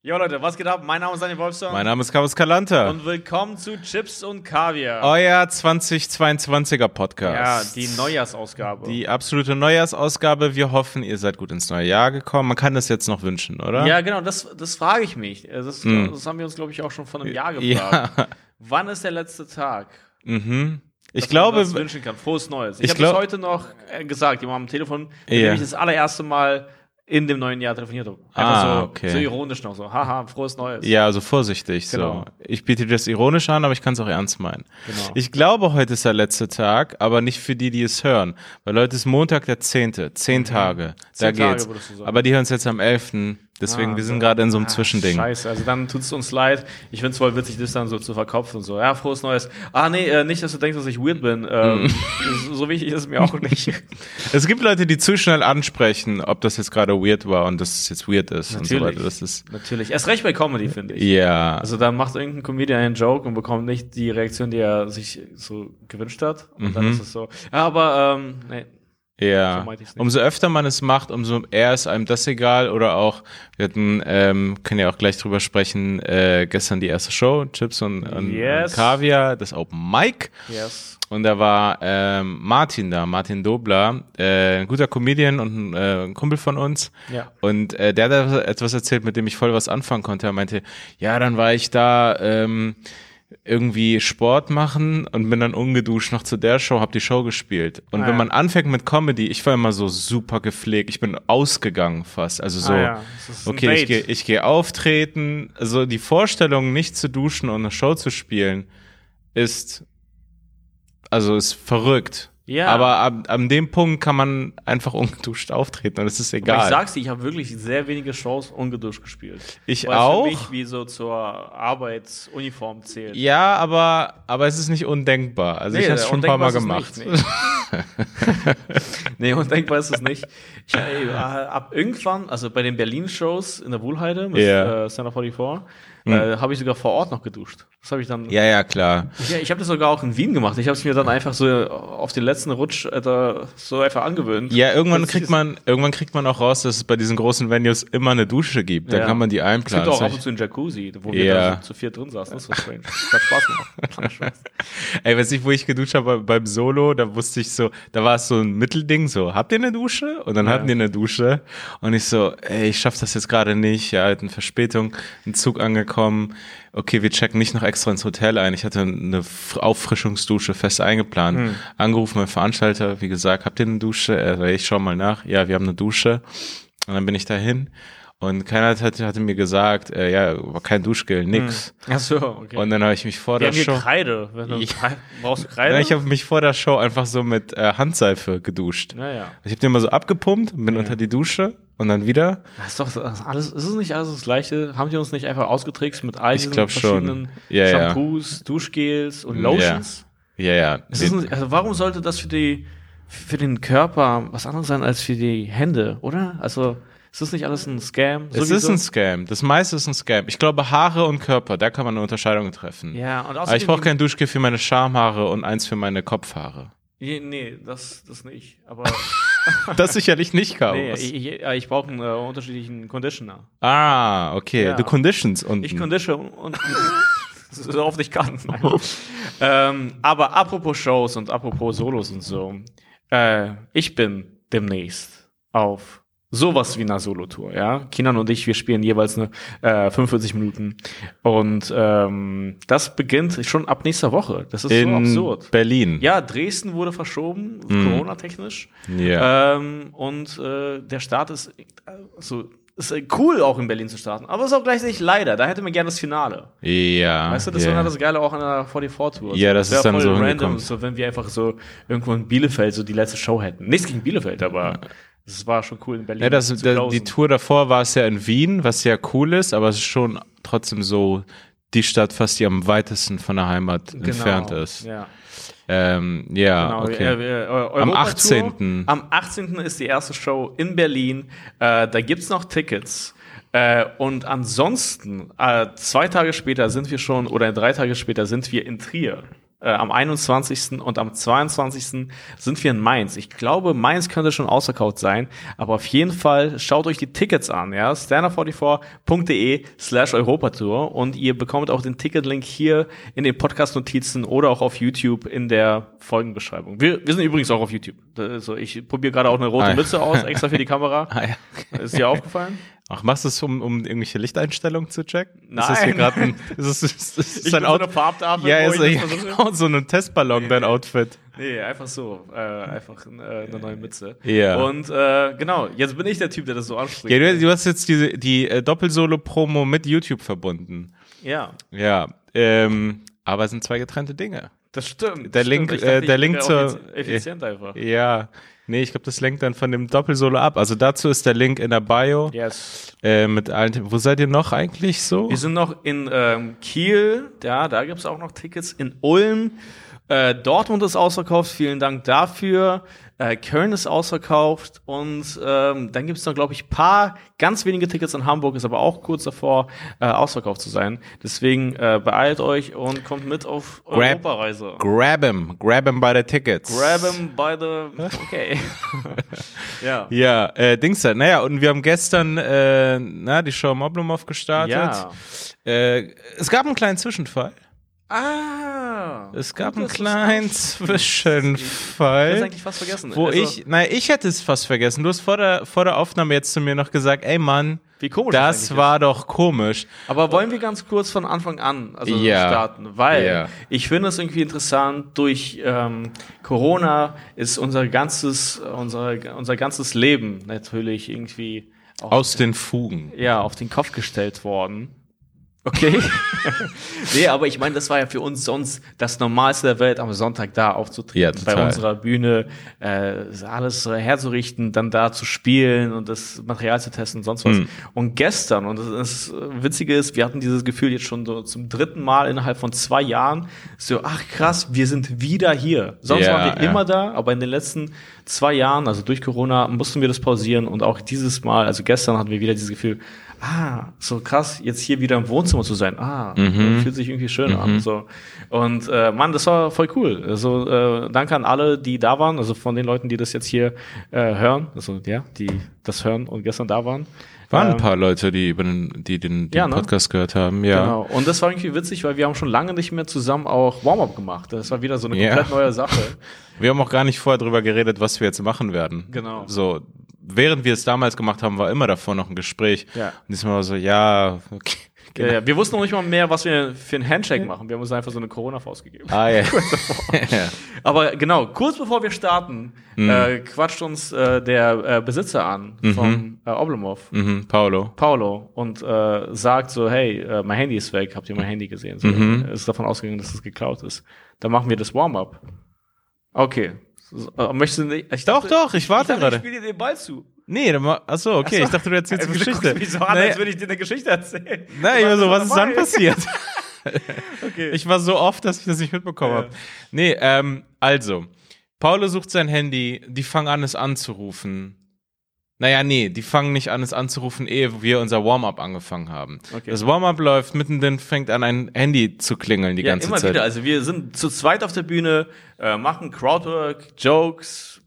Jo Leute, was geht ab? Mein Name ist Daniel Wolfson. Mein Name ist Carlos Kalanta. Und willkommen zu Chips und Kaviar. Euer 2022er ja, Podcast. die Neujahrsausgabe. Die absolute Neujahrsausgabe. Wir hoffen, ihr seid gut ins neue Jahr gekommen. Man kann das jetzt noch wünschen, oder? ja, genau, das, das frage ich mich. Das, das haben wir uns, glaube ich, auch schon vor einem Jahr gefragt. Hm. Ja. Wann ist der letzte Tag? Mhm. Ich dass glaube, man wünschen kann. Frohes Neues. Ich, ich habe glaub- heute noch äh, gesagt, jemand am Telefon, mit Ja. dem ich das allererste Mal in dem neuen Jahr telefoniert habe. Einfach Ah, so, okay. so ironisch noch so. Haha, frohes Neues. ja, also vorsichtig. Genau. So. Ich biete das ironisch an, aber ich kann es auch ernst meinen. Genau. Ich glaube, heute ist der letzte Tag, aber nicht für die, die es hören. Weil heute ist Montag der 10. Zehn Tage. Da Mhm. Zehn Tage, geht's. würdest du sagen. aber die hören es jetzt am 11. Deswegen, Ah, wir sind gerade in so einem Ah, Zwischending. Scheiße, also dann tut es uns leid. Ich finde es voll witzig, das dann so zu verkopfen. So, ja, frohes Neues. Ah, nee, äh, nicht, dass du denkst, dass ich weird bin. Ähm, Mhm. so- wichtig ist es mir auch nicht. Es gibt Leute, die zu schnell ansprechen, ob das jetzt gerade weird war und dass es jetzt weird ist und so Natürlich. weiter. Das ist, Natürlich. Erst recht bei Comedy, finde ich. ja. Also dann macht irgendein Comedian einen Joke und bekommt nicht die Reaktion, die er sich so gewünscht hat. Und dann Mhm. ist es so. Ja, aber ähm, nee. Ja, So umso öfter man es macht, umso eher ist einem das egal oder auch, wir hatten, ähm, können ja auch gleich drüber sprechen, äh, gestern die erste Show, Chips und, und, Yes. und Kaviar, das Open Mic Yes. und da war ähm, Martin da, Martin Dobler, äh, ein guter Comedian und ein, äh, ein Kumpel von uns Ja. und äh, der hat etwas erzählt, mit dem ich voll was anfangen konnte. Er meinte, ja, dann war ich da ähm, irgendwie Sport machen und bin dann ungeduscht noch zu der Show, hab die Show gespielt. Und Ah, wenn ja. man anfängt mit Comedy, ich war immer so super gepflegt. Ich bin ausgegangen fast. Also so, Ah, ja. Okay, ich gehe ich geh auftreten. Also die Vorstellung, nicht zu duschen und eine Show zu spielen, ist also ist verrückt. Ja. Aber ab, an dem Punkt kann man einfach ungeduscht auftreten und es ist egal. Aber ich sag's dir, ich habe wirklich sehr wenige Shows ungeduscht gespielt. Ich weil auch. Weil mich wie so zur Arbeitsuniform zählt. Ja, aber, aber es ist nicht undenkbar. Also nee, ich habe es schon ein paar Mal gemacht. Nicht, nee. nee, undenkbar ist es nicht. Ich, ey, äh, ab irgendwann, also bei den Berlin-Shows in der Wohlheide mit yeah. äh, Center 44, Mhm. Äh, habe ich sogar vor Ort noch geduscht. Das habe ich dann. Ja, ja, klar. Ich, ich habe das sogar auch in Wien gemacht. Ich habe es mir dann einfach so auf den letzten Rutsch äh, so einfach angewöhnt. Ja, irgendwann das kriegt man, irgendwann kriegt man auch raus, dass es bei diesen großen Venues immer eine Dusche gibt. Da ja. kann man die einplanen. Es gibt auch ab und zu einen Jacuzzi, wo wir da da zu viert drin saßen. Das war. Das hat Spaß gemacht. Ey, weiß ich, wo ich geduscht habe beim Solo, da wusste ich so, da war es so ein Mittelding, so, habt ihr eine Dusche? Und dann ja. hatten die eine Dusche. Und ich so, ey, ich schaff das jetzt gerade nicht, ja, halt eine Verspätung, ein Zug angekommen Okay, wir checken nicht noch extra ins Hotel ein. Ich hatte eine Auffrischungsdusche fest eingeplant. Hm. Angerufen, mein Veranstalter, wie gesagt, habt ihr eine Dusche? Äh, ich schau mal nach. Ja, wir haben eine Dusche. Und dann bin ich dahin. Und keiner hat, hatte mir gesagt, äh, ja, kein Duschgel, nix. Ach so, okay. Und dann habe ich mich vor wir der haben hier Show. Kreide. Wenn du Ja. Krei- brauchst du Kreide? Ja, ich habe mich vor der Show einfach so mit äh, Handseife geduscht. ja, ja. Ich habe den mal so abgepumpt, bin unter die Dusche und dann wieder. Das ist doch das ist alles, ist es nicht alles das Gleiche? Haben die uns nicht einfach ausgetrickst mit all Ich diesen verschiedenen Ja, ja. Shampoos, Duschgels und Lotions? Ja, ja. Nicht, also warum sollte das für die, für den Körper was anderes sein als für die Hände, oder? Also, ist das nicht alles ein Scam? es ist Sowieso? ein Scam. Das meiste ist ein Scam. Ich glaube, Haare und Körper, da kann man eine Unterscheidung treffen. Ja, und Aber ich brauche kein Duschgel für meine Schamhaare und eins für meine Kopfhaare. Nee, nee, das, das nicht. Aber Das sicherlich nicht, Chaos. nee, ich, ich, ich brauche einen äh, unterschiedlichen Conditioner. ah, okay. Ja. Du Conditions unten. Ich condition und so oft ich kann. Ähm, aber apropos Shows und apropos Solos und so, äh, ich bin demnächst auf sowas wie einer Solo-Tour, ja. Kinan und ich, wir spielen jeweils eine äh, 45 Minuten und ähm, das beginnt schon ab nächster Woche. Das ist so in absurd. Berlin. Ja, Dresden wurde verschoben, Mhm. Corona-technisch. Ja. Ähm, und äh, der Start ist äh, so ist cool auch in Berlin zu starten, aber ist auch gleichzeitig leider. Da hätte man gerne das Finale. ja. Weißt du, das ja. war das Geile auch an der 44-Tour. Ja, das wär ist dann voll so random, so wenn wir einfach so irgendwo in Bielefeld so die letzte Show hätten. Nichts gegen Bielefeld, aber es war schon cool in Berlin. Ja, das, da, die Tour davor war es ja in Wien, was ja cool ist, aber es ist schon trotzdem so die Stadt fast, die am weitesten von der Heimat Genau, entfernt ist. Ja, Ähm, ja, genau. okay. Äh, äh. Am 18.. Am 18. ist die erste Show in Berlin. Äh, da gibt's noch Tickets. Äh, und ansonsten, äh, zwei Tage später sind wir schon, oder drei Tage später sind wir in Trier. Äh, am 21. und am 22. sind wir in Mainz. Ich glaube, Mainz könnte schon ausverkauft sein, aber auf jeden Fall schaut euch die Tickets an, ja, standard44.de slash Europatour und ihr bekommt auch den Ticketlink hier in den Podcast-Notizen oder auch auf YouTube in der Folgenbeschreibung. Wir, wir sind übrigens auch auf YouTube. Also ich probiere gerade auch eine rote Ah. Mütze aus, extra für die Kamera. Ah, ja. Ist dir aufgefallen? Ach, machst du es, um, um irgendwelche Lichteinstellungen zu checken? Ist das Nein. hier gerade ein, ist das, ist das Ich ein bin so Out eine Farbtafel, ja, ist ich genau, so ein Testballon, dein Outfit. Nee, einfach so. Äh, einfach äh, eine neue Mütze. Ja. Und äh, genau, jetzt bin ich der Typ, der das so anspricht. Ja, du, du hast jetzt diese, die äh, Doppelsolo-Promo mit YouTube verbunden. Ja, Ja, ähm, aber es sind zwei getrennte Dinge. das stimmt. Der stimmt. Link, Ich dachte, äh, der Link zur- effiz- Effizient einfach. Ja, nee, ich glaube, das lenkt dann von dem Doppelsolo ab. Also dazu ist der Link in der Bio Yes. äh, mit allen. Wo seid ihr noch eigentlich so? Wir sind noch in ähm, Kiel, ja, da gibt's auch noch Tickets. In Ulm, äh, Dortmund ist ausverkauft, vielen Dank dafür. Äh, Köln ist ausverkauft und ähm, dann gibt's noch, glaube ich, paar ganz wenige Tickets in Hamburg, ist aber auch kurz davor, äh, ausverkauft zu sein. Deswegen äh, beeilt euch und kommt mit auf Grab- Europareise. Grab him, grab him by the tickets. Grab him by the. Okay. ja. Ja, äh, Dings. Naja, und wir haben gestern äh, na, die Show im Oblomov gestartet. Ja. Äh, es gab einen kleinen Zwischenfall. Ah. Es gab einen kleinen sagst. Ich hätte Zwischenfall. eigentlich fast vergessen. Wo Also, ich, naja, ich hätte es fast vergessen. Du hast vor der, vor der Aufnahme jetzt zu mir noch gesagt, ey Mann, Wie komisch das war doch komisch. ist. Aber wollen wir ganz kurz von Anfang an also Ja. starten? Weil Ja. ich finde es irgendwie interessant, durch ähm, Corona ist unser ganzes, unser, unser ganzes Leben natürlich irgendwie Aus den Fugen. ja, auf den Kopf gestellt worden. Okay. nee, aber ich meine, das war ja für uns sonst das Normalste der Welt, am Sonntag da aufzutreten, Ja, bei unserer Bühne, äh, alles äh, herzurichten, dann da zu spielen und das Material zu testen und sonst was. Hm. Und gestern, und das, das Witzige ist, wir hatten dieses Gefühl jetzt schon so zum dritten Mal innerhalb von zwei Jahren, so, ach krass, wir sind wieder hier. Sonst Ja, waren wir ja. immer da, aber in den letzten zwei Jahren, also durch Corona, mussten wir das pausieren und auch dieses Mal, also gestern hatten wir wieder dieses Gefühl, ah, so krass, jetzt hier wieder im Wohnzimmer zu sein, ah, Mhm. fühlt sich irgendwie schön an, so. Und, äh, Mann, das war voll cool. Also, äh, danke an alle, die da waren, also von den Leuten, die das jetzt hier, äh, hören, also, ja, die das hören und gestern da waren. Waren Ähm, ein paar Leute, die, über den, die den, den Ja, ne? Podcast gehört haben, ja. Genau. Und das war irgendwie witzig, weil wir haben schon lange nicht mehr zusammen auch Warm-up gemacht. Das war wieder so eine Ja. komplett neue Sache. Wir haben auch gar nicht vorher drüber geredet, was wir jetzt machen werden. Genau. So, während wir es damals gemacht haben, war immer davor noch ein Gespräch. Ja. Und diesmal war so, ja, okay. Ja, ja. Wir wussten noch nicht mal mehr, was wir für einen Handshake machen. Wir haben uns einfach so eine Corona-Faust gegeben. Ah, ja. Aber genau, kurz bevor wir starten, Mhm. äh, quatscht uns äh, der äh, Besitzer an vom äh, Oblomov, mhm, Paolo. Paulo, und äh, sagt so, hey, äh, mein Handy ist weg, habt ihr mein Handy gesehen? So, Mhm. Ist davon ausgegangen, dass es geklaut ist. Dann machen wir das Warm-up. Okay. So, möchtest du nicht? Ich Doch, doch, ich warte dachte, gerade. Ich spiele dir den Ball zu. Nee, dann ma- achso, okay, ich dachte, du erzählst Also, eine du Geschichte. guckst mich so an, Nee, als würde ich dir eine Geschichte erzählen. Nein, ich war so, was ist dann passiert? Okay. Ich war so oft, dass ich das nicht mitbekommen Ja. habe. Nee, ähm, also, Paulo sucht sein Handy, die fangen an, es anzurufen. Naja, nee, die fangen nicht an, es anzurufen, ehe wir unser Warm-up angefangen haben. Okay. Das Warm-up läuft, mittendrin fängt an, ein Handy zu klingeln die Ja, ganze immer Zeit. wieder. Also wir sind zu zweit auf der Bühne, äh, machen Crowdwork, Jokes,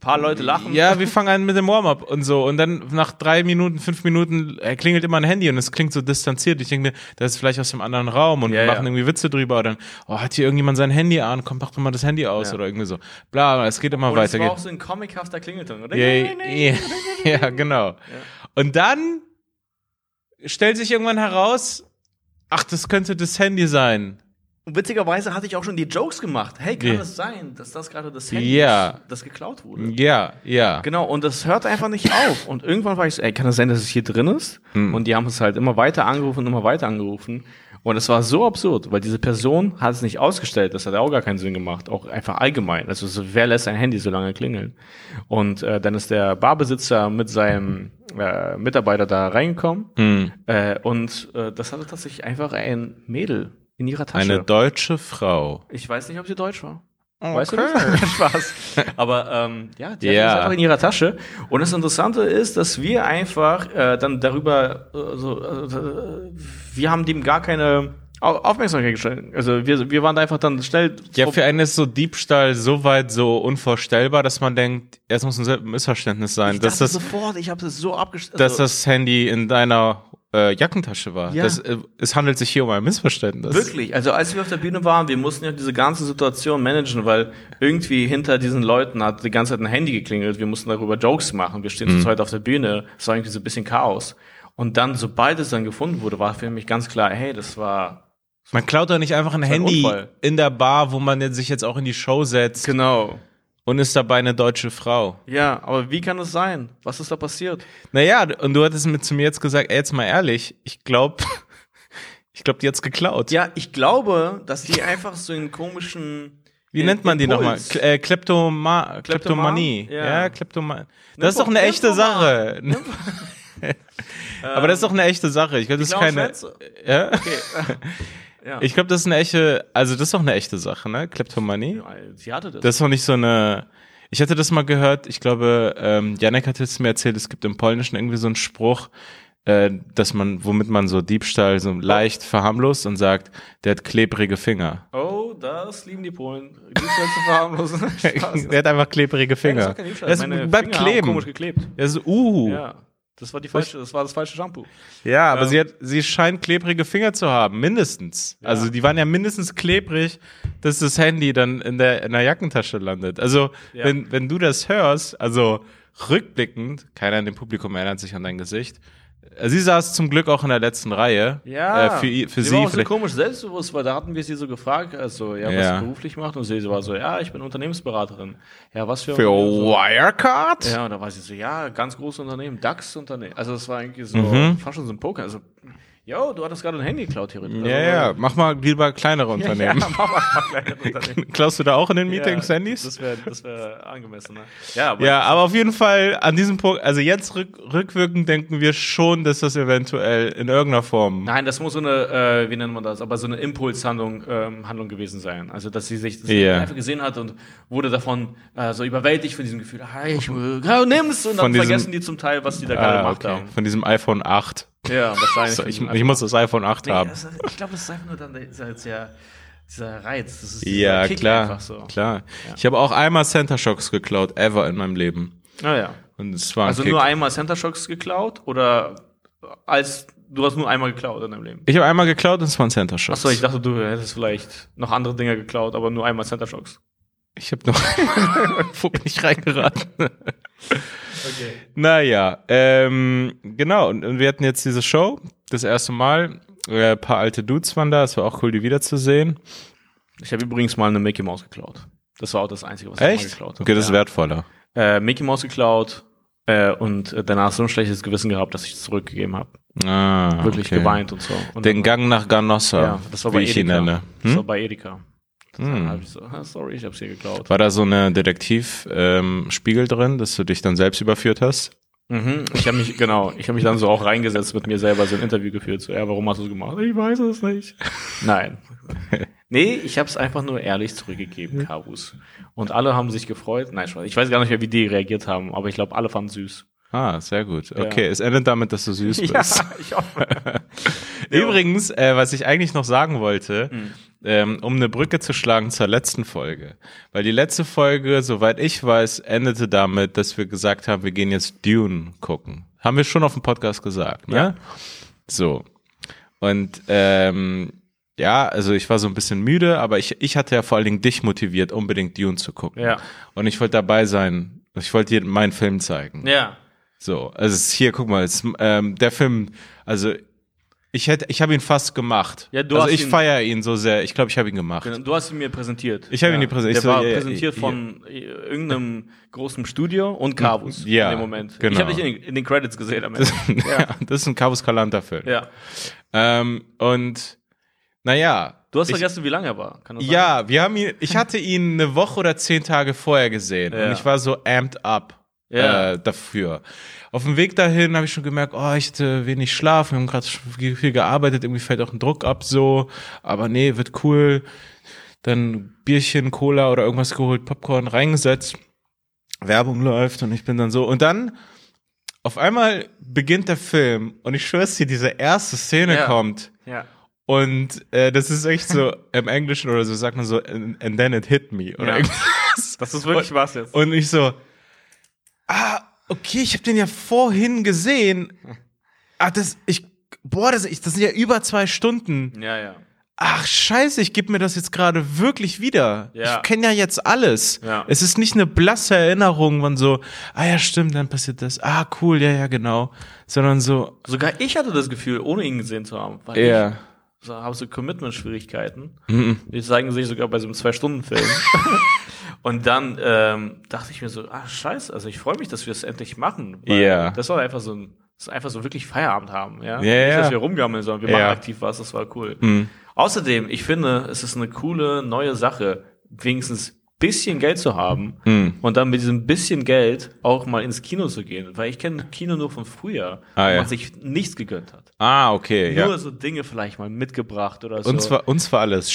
paar Leute lachen. Ja, wir fangen an mit dem Warm-up und so. Und dann nach drei Minuten, fünf Minuten äh, klingelt immer ein Handy und es klingt so distanziert. Ich denke mir, das ist vielleicht aus dem anderen Raum und Ja, wir ja. machen irgendwie Witze drüber. Oder dann, oh, hat hier irgendjemand sein Handy an? Komm, mach doch mal das Handy aus Ja. oder irgendwie so. Bla, es geht immer Und weiter. es war auch so ein comichafter Klingelton, oder? Ja, ja, ja, genau. Und dann stellt sich irgendwann heraus, ach, das könnte das Handy sein. Und witzigerweise hatte ich auch schon die Jokes gemacht. Hey, kann Wie? es sein, dass das gerade das Handy Ja. ist, das geklaut wurde? Ja, ja. Genau, und das hört einfach nicht auf. Und irgendwann war ich so, ey, kann es sein, dass es hier drin ist? Hm. Und die haben es halt immer weiter angerufen, immer weiter angerufen. Und es war so absurd, weil diese Person hat es nicht ausgestellt, das hat auch gar keinen Sinn gemacht, auch einfach allgemein. Also so, wer lässt ein Handy so lange klingeln? Und äh, dann ist der Barbesitzer mit seinem äh, Mitarbeiter da reingekommen Hm. äh, und äh, das hatte tatsächlich einfach ein Mädel in ihrer Tasche. Eine deutsche Frau. Ich weiß nicht, ob sie deutsch war. Okay. Weißt du das? Spaß. Aber ähm, ja, die Ja. hat das einfach in ihrer Tasche. Und das Interessante ist, dass wir einfach äh, dann darüber, äh, so, äh, wir haben dem gar keine Au- Aufmerksamkeit gestellt. Also wir, wir waren da einfach dann schnell. Ja, für einen ist so Diebstahl so weit so unvorstellbar, dass man denkt, es muss ein Missverständnis sein, ich dass das, sofort, ich habe es so abgestellt. dass das Handy in deiner äh, Jackentasche war. Ja. Das, äh, es handelt sich hier um ein Missverständnis. Wirklich, also als wir auf der Bühne waren, wir mussten ja diese ganze Situation managen, weil irgendwie hinter diesen Leuten hat die ganze Zeit ein Handy geklingelt, wir mussten darüber Jokes machen, wir stehen zu zweit auf der Bühne, es war irgendwie so ein bisschen Chaos. Und dann, sobald es dann gefunden wurde, war für mich ganz klar, hey, das war Man klaut doch nicht einfach ein ein Handy Unfall. in der Bar, wo man sich jetzt auch in die Show setzt genau. Und ist dabei eine deutsche Frau. Ja, aber wie kann es sein? Was ist da passiert? Naja, und du hattest mit zu mir jetzt gesagt, ey, jetzt mal ehrlich, ich glaube, ich glaube, die hat's geklaut. Ja, ich glaube, dass die einfach so einen komischen Wie nennt man die nochmal? Äh, Kleptoma Kleptomanie. Ja. Ja, Kleptomanie. Das ist doch eine echte. Sache. Aber das ist doch eine echte Sache. Ich glaube, das ist keine. Ja? Okay. Ja. Ich glaube, das ist eine echte, also das ist doch eine echte Sache, ne? Kleptomanie. Sie hatte das. Das ist doch nicht so eine. Ich hatte das mal gehört, ich glaube, ähm, Janek hat es mir erzählt, es gibt im Polnischen irgendwie so einen Spruch, äh, dass man, womit man so Diebstahl so leicht verharmlost und sagt, der hat klebrige Finger. Oh, das lieben die Polen. Diebstahl zu verharmlosen. Der hat einfach klebrige Das Finger. Diebstahl. Das Meine bleibt Finger kleben. komisch geklebt. Das ist, uh. Ja. Das war die falsche, das war das falsche Shampoo. Ja, aber Ähm. sie hat, sie scheint klebrige Finger zu haben, mindestens. Also die waren ja mindestens klebrig, dass das Handy dann in der, in der Jackentasche landet. Also Ja. wenn, wenn du das hörst, also rückblickend, keiner in dem Publikum erinnert sich an dein Gesicht. Sie saß zum Glück auch in der letzten Reihe. Äh, für, für sie sie, war auch so komisch selbstbewusst, weil da hatten wir sie so gefragt, also ja, was Ja. sie beruflich macht und sie war so, ja, ich bin Unternehmensberaterin. Ja, was für Für so, Wirecard? Ja, und da war sie so, ja, ganz großes Unternehmen, DAX-Unternehmen. Also das war irgendwie so, Mhm. fast schon so ein Poker. Also, yo, du hattest gerade ein Handy geklaut hier. Also, Ja, ja, mach mal lieber kleinere Ja, Unternehmen. mach mal ein paar kleine Unternehmen. Klaust du da auch in den Meetings ja, Handys? Das wäre das wär angemessen, ne? Ja, aber Ja, aber auf jeden Fall an diesem Punkt, also jetzt rück, rückwirkend denken wir schon, dass das eventuell in irgendeiner Form. Nein, das muss so eine, äh, wie nennt man das, aber so eine Impulshandlung ähm, Handlung gewesen sein. Also, dass sie sich das Ja. einfach gesehen hat und wurde davon äh, so überwältigt von diesem Gefühl, ah, ich will, ja, nimm's! Und dann Von diesem- vergessen die zum Teil, was die da gerade Ah, gemacht okay. haben. Von diesem iPhone 8. Ja, wahrscheinlich. Ich, ich muss das iPhone 8 Nee, haben. ist, ich glaube, das ist einfach nur dann dieser, dieser, dieser Reiz. Das ist Ja, Kick klar. Einfach so. Klar. Ich habe auch einmal Center Shocks geklaut, ever in meinem Leben. Ah, ja. Und es war ein Also Kick. nur einmal Center Shocks geklaut oder als du hast nur einmal geklaut in deinem Leben? ich habe einmal geklaut und es waren Center Shocks. Achso, ich dachte, du hättest vielleicht noch andere Dinge geklaut, aber nur einmal Center Shocks. Ich habe noch. Wo bin ich reingeraten? Okay. naja, ähm, genau. Und, und wir hatten jetzt diese Show, das erste Mal. Äh, ein paar alte Dudes waren da. Es war auch cool, die wiederzusehen. Ich habe übrigens mal eine Mickey Maus geklaut. Das war auch das Einzige, was ich mal Echt? geklaut habe. Okay, das ist wertvoller. äh, Mickey Maus geklaut äh, und äh, danach so ein schlechtes Gewissen gehabt, dass ich es zurückgegeben habe. Ah, Wirklich okay. geweint und so. Und Den Gang nach Ganossa, Ja, das war wie bei ich ihn Edeka. nenne. Das war Hm? bei Edeka. Dann Hm. hab ich so, ah, sorry, ich hab's hier geklaut. War da so eine Detektiv-Spiegel drin, dass du dich dann selbst überführt hast? Mhm. Ich habe mich, genau, ich habe mich dann so auch reingesetzt mit mir selber, so ein Interview geführt. So, ja, warum hast du es gemacht? Ich weiß es nicht. Nein. Nee, ich habe es einfach nur ehrlich zurückgegeben, Karus. Und alle haben sich gefreut. Nein, ich weiß gar nicht mehr, wie die reagiert haben, aber ich glaube, alle fanden süß. Ah, sehr gut. Okay, es endet damit, dass du süß bist. ich hoffe. Übrigens, äh, was ich eigentlich noch sagen wollte, Hm. ähm, um eine Brücke zu schlagen zur letzten Folge. Weil die letzte Folge, soweit ich weiß, endete damit, dass wir gesagt haben, wir gehen jetzt Dune gucken. Haben wir schon auf dem Podcast gesagt, ne? Ja. So. Und ähm, ja, also ich war so ein bisschen müde, aber ich, ich hatte ja vor allen Dingen dich motiviert, unbedingt Dune zu gucken. Ja. Und ich wollte dabei sein. Ich wollte dir meinen Film zeigen. Ja. So, also es ist hier, guck mal, es, ähm, der Film, also ich hätte, ich habe ihn fast gemacht. Ja, du also hast ich feiere ihn so sehr. Ich glaube, ich habe ihn gemacht. Genau, Du hast ihn mir präsentiert. Ich habe ihn dir präsentiert. Der Ich war so, ja, präsentiert ja, von irgendeinem großen Studio und Carvus Ja, in dem Moment. genau. Ich habe dich in, den- in den Credits gesehen am Ende. ja. das ist ein Cabus Calanta Film. ja. Ähm, und naja. Du hast ich, vergessen, wie lange er war. Ja, wir haben ihn, ich hatte ihn eine Woche oder zehn Tage vorher gesehen Ja. und ich war so amped up Ja. äh, dafür. Auf dem Weg dahin habe ich schon gemerkt, oh, ich hatte wenig Schlaf, wir haben gerade viel gearbeitet, irgendwie fällt auch ein Druck ab so, aber nee, wird cool. Dann Bierchen, Cola oder irgendwas geholt, Popcorn reingesetzt. Werbung läuft und ich bin dann so und dann auf einmal beginnt der Film und ich schwör's dir, diese erste Szene Ja. kommt Ja. Und äh, das ist echt so im Englischen oder so sagt man so and, and then it hit me oder Ja. irgendwas. Das ist wirklich was jetzt. Und ich so, ah, okay, ich habe den ja vorhin gesehen. Ah, das, ich, boah, das, ich, das sind ja über zwei Stunden. ja, ja. Ach, scheiße, ich gebe mir das jetzt gerade wirklich wieder. Ja. Ich kenne ja jetzt alles. Ja. Es ist nicht eine blasse Erinnerung, man so, ah ja, stimmt, dann passiert das. Ah, cool, ja, ja, genau. Sondern so, Sogar ich hatte das Gefühl, ohne ihn gesehen zu haben. Weil ja. ich so, habe so Commitment-Schwierigkeiten. Mhm. Die zeigen sich sogar bei so einem Zwei-Stunden-Film. Und dann ähm, dachte ich mir so, ah, scheiße, also ich freue mich, dass wir es endlich machen. weil Ja. Das war einfach so ein, das einfach so wirklich Feierabend haben, ja. Ja, Nicht, dass wir rumgammeln, sondern wir Ja. machen aktiv was, das war cool. Mhm. Außerdem, ich finde, es ist eine coole neue Sache, wenigstens bisschen Geld zu haben Mhm. und dann mit diesem bisschen Geld auch mal ins Kino zu gehen. Weil ich kenne Kino nur von früher, Ah, wo ja. man sich nichts gegönnt hat. Ah, okay, ja. Nur so Dinge vielleicht mal mitgebracht oder so. Uns war, uns war alles ja,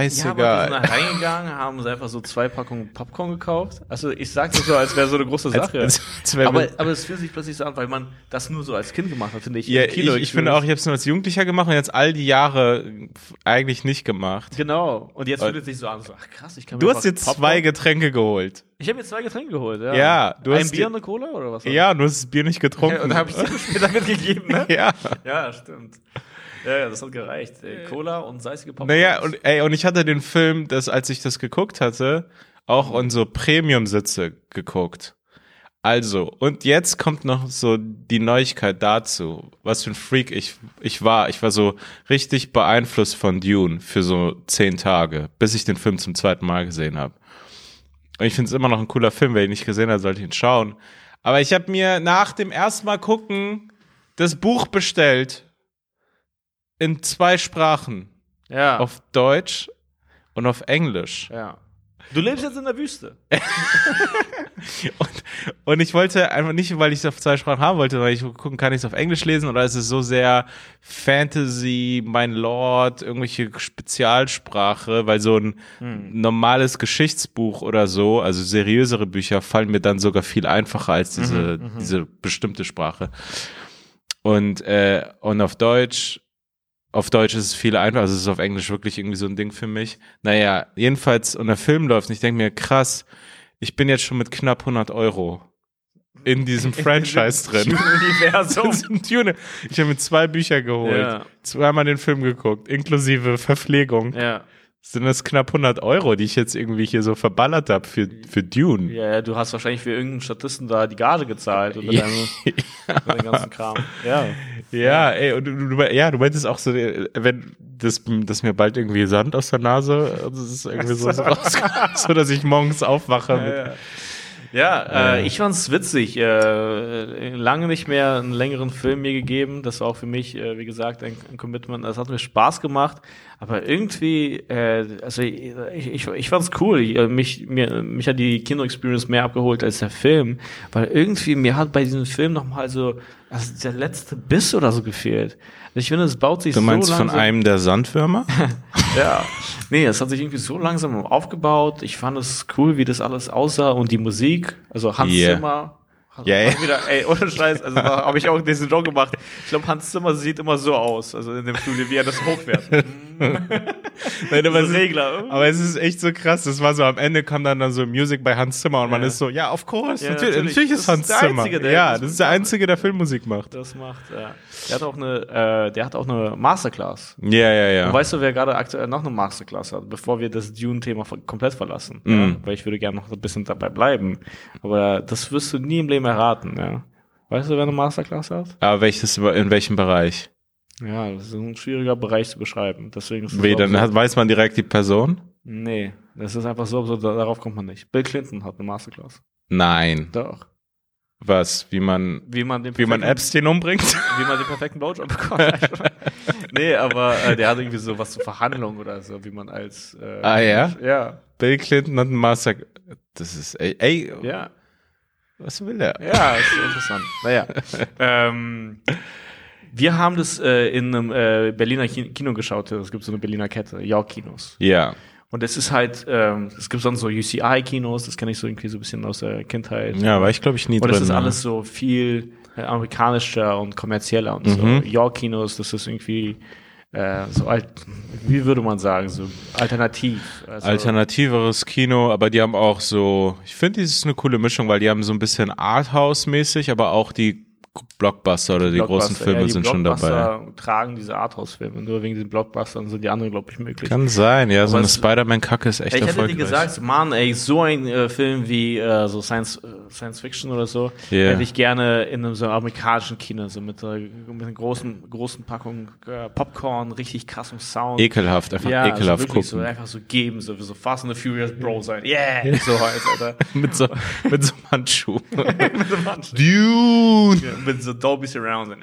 aber wir scheißegal. sind da reingegangen, haben uns einfach so zwei Packungen Popcorn gekauft. Also ich sag das so, als wäre so eine große Sache. Als- als wär- aber, aber es fühlt sich plötzlich so an, weil man das nur so als Kind gemacht hat, finde ich. ja, ich, ich finde auch, ich habe es nur als Jugendlicher gemacht und jetzt all die Jahre eigentlich nicht gemacht. Genau. Und jetzt fühlt es sich so an, so, ach krass, ich kann mir Du hast jetzt Popcorn- zwei Getränke geholt. Ich habe jetzt zwei Getränke geholt, ja. Ja, du Ein hast Bier und eine Cola oder was? Ja, du hast das Bier nicht getrunken. Ja, und habe ich dir später mitgegeben, ne? ja. Ja, stimmt. Ja, ja, das hat gereicht. Ey, Cola und salzige Popcorn. Naja, und, ey, und ich hatte den Film, das, als ich das geguckt hatte, auch in so Premium-Sitze geguckt. Also, und jetzt kommt noch so die Neuigkeit dazu, was für ein Freak ich, ich war. Ich war so richtig beeinflusst von Dune für so zehn Tage, bis ich den Film zum zweiten Mal gesehen habe. Und ich finde es immer noch ein cooler Film. Wer ihn nicht gesehen hat, sollte ihn schauen. Aber ich habe mir nach dem ersten Mal gucken das Buch bestellt. In zwei Sprachen ja. auf Deutsch und auf Englisch. ja. Du lebst jetzt in der Wüste. Und, und ich wollte einfach nicht, weil ich es auf zwei Sprachen haben wollte, weil ich wollte gucken, kann ich es auf Englisch lesen oder ist es so sehr Fantasy, mein Lord, irgendwelche Spezialsprache, weil so ein normales Geschichtsbuch oder so, also seriösere Bücher, fallen mir dann sogar viel einfacher als diese, diese bestimmte Sprache. Und, äh, und auf Deutsch auf Deutsch ist es viel einfacher, also es ist auf Englisch wirklich irgendwie so ein Ding für mich. Naja, jedenfalls, und der Film läuft und ich denke mir, krass, ich bin jetzt schon mit knapp 100 Euro in diesem Franchise drin. Universum. Tune. Ich habe mir zwei Bücher geholt, Ja. zweimal den Film geguckt, inklusive Verpflegung. ja. Sind das knapp 100 Euro, die ich jetzt irgendwie hier so verballert habe für, für Dune. Ja, ja, du hast wahrscheinlich für irgendeinen Statisten da die Gage gezahlt mit Ja. deinem, mit deinem ganzen Kram. Ja. Ja, ey, und du, du, ja, du meintest auch so, äh, wenn das, dass mir bald irgendwie Sand aus der Nase, das ist irgendwie so, so, dass ich morgens aufwache. Mit, Ja, ja äh, ich fand's witzig. Äh, lange nicht mehr einen längeren Film mir gegeben. Das war auch für mich, äh, wie gesagt, ein, ein Commitment. Das hat mir Spaß gemacht. Aber irgendwie, äh, also ich, ich, ich fand's cool. Ich, äh, mich, mir, mich hat die Kino-Experience mehr abgeholt als der Film. Weil irgendwie, mir hat bei diesem Film nochmal so, also der letzte Biss oder so gefehlt. Ich finde, es baut sich du meinst so von langsam einem der Sandwürmer? ja, nee, es hat sich irgendwie so langsam aufgebaut. Ich fand es cool, wie das alles aussah und die Musik. Also Hans Yeah. Zimmer. Hat- Ja, ja. Wieder, ey, ohne Scheiß, also da habe ich auch diesen Joke gemacht. Ich glaube, Hans Zimmer sieht immer so aus, also in dem Studio, wie er das hochwertet. Nein, aber, es Diese ist, aber es ist echt so krass. Das war so am Ende kam dann, dann so Music bei Hans Zimmer und man Ja. ist so, ja, of course, Ja, natürlich, natürlich. natürlich Das ist Hans Zimmer. Einzige, der ja, das das ist der Einzige, der Filmmusik macht. Das macht, ja. Der hat auch eine, äh, der hat auch eine Masterclass. Ja, ja, ja. Und weißt du, wer gerade aktuell noch eine Masterclass hat, bevor wir das Dune-Thema komplett verlassen? Ja? Mhm. Weil ich würde gerne noch ein bisschen dabei bleiben. Aber das wirst du nie im Leben erraten, ja. Weißt du, wer eine Masterclass hat? Aber welches, in welchem Bereich? Ja, das ist ein schwieriger Bereich zu beschreiben. Deswegen ist Wie, dann hat, weiß man direkt die Person? Nee, das ist einfach so, so, darauf kommt man nicht. Bill Clinton hat eine Masterclass. Nein. Doch. Was? Wie man, Wie man den wie man Epstein umbringt? wie man den perfekten Blowjob bekommt. nee, aber äh, der hat irgendwie so was zur Verhandlung oder so, wie man als äh, Ah, ja? Ja, Bill Clinton hat einen Master. Das ist, ey, ey ja. Was will der? Ja, ist interessant. Naja. ähm, wir haben das äh, in einem äh, Berliner Ki- Kino geschaut. Es gibt so eine Berliner Kette, York-Kinos. Ja. Und es ist halt, ähm, es gibt sonst so UCI-Kinos, das kenne ich so irgendwie so ein bisschen aus der Kindheit. Ja, war ich glaube ich nie Und drin. es ist ne? alles so viel äh, amerikanischer und kommerzieller und Mhm. so. York-Kinos, das ist irgendwie äh, so alt, wie würde man sagen, so alternativ. Also, Alternativeres Kino, aber die haben auch so, ich finde, das ist eine coole Mischung, weil die haben so ein bisschen Arthouse-mäßig, aber auch die Blockbuster oder die großen Blockbuster. Filme ja, die sind schon dabei. Tragen diese Arthouse-Filme. Nur wegen den Blockbustern sind die anderen, glaube ich, möglich. Kann sein, ja, so Aber eine es- Spider-Man-Kacke ist echt ich hätte dir erfolgreich. gesagt, Mann, ey, so ein äh, Film wie äh, so Science, äh, Science Fiction oder so, Ja. hätte ich gerne in einem so amerikanischen Kino, so mit, äh, mit einer großen, großen Packung äh, Popcorn, richtig krassem Sound. ekelhaft, einfach ja, ekelhaft also gucken. so einfach so geben, so, so Fast and the Furious Bro sein. Yeah! So halt, Alter. mit so, mit so einem Handschuh. mit so Mann- Dune! Ja, mit so Dolby Surround. So.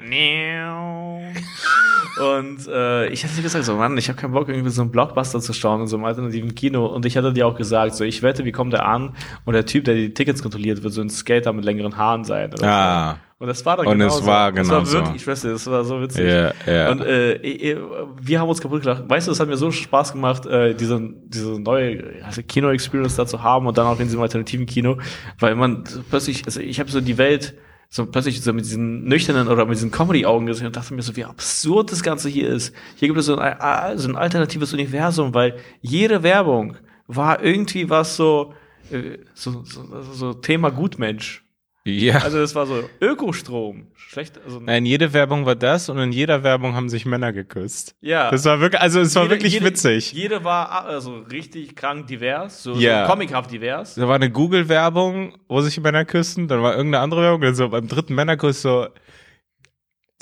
Und äh, ich hatte dir gesagt, so Mann, ich habe keinen Bock, irgendwie so einen Blockbuster zu schauen in so einem alternativen Kino. Und ich hatte dir auch gesagt, so ich wette, wie kommt der an? Und der Typ, der die Tickets kontrolliert, wird so ein Skater mit längeren Haaren sein. Oder Ah. So. Und das war dann Und genau es war so. Es genau war so. wirklich, ich weiß nicht, das war so witzig. Ja, ja. Und äh, wir haben uns kaputt gelacht. Weißt du, es hat mir so Spaß gemacht, äh, diese, diese neue also Kino-Experience da zu haben und dann auch in diesem alternativen Kino, weil man plötzlich, also ich habe so die Welt so plötzlich so mit diesen nüchternen oder mit diesen Comedy-Augen gesehen und dachte mir so, wie absurd das Ganze hier ist. Hier gibt es so ein, so ein alternatives Universum, weil jede Werbung war irgendwie was so, äh, so, so, so Thema Gutmensch. Ja. Also das war so Ökostrom. Schlecht, also in jeder Werbung war das und in jeder Werbung haben sich Männer geküsst. ja. Das war wirklich, also es war Jede- wirklich jede, witzig. Jede war also richtig krank divers, so, Ja. so comichaft divers. Da war eine Google-Werbung, wo sich Männer küssen, dann war irgendeine andere Werbung, dann so beim dritten Männerkuss so,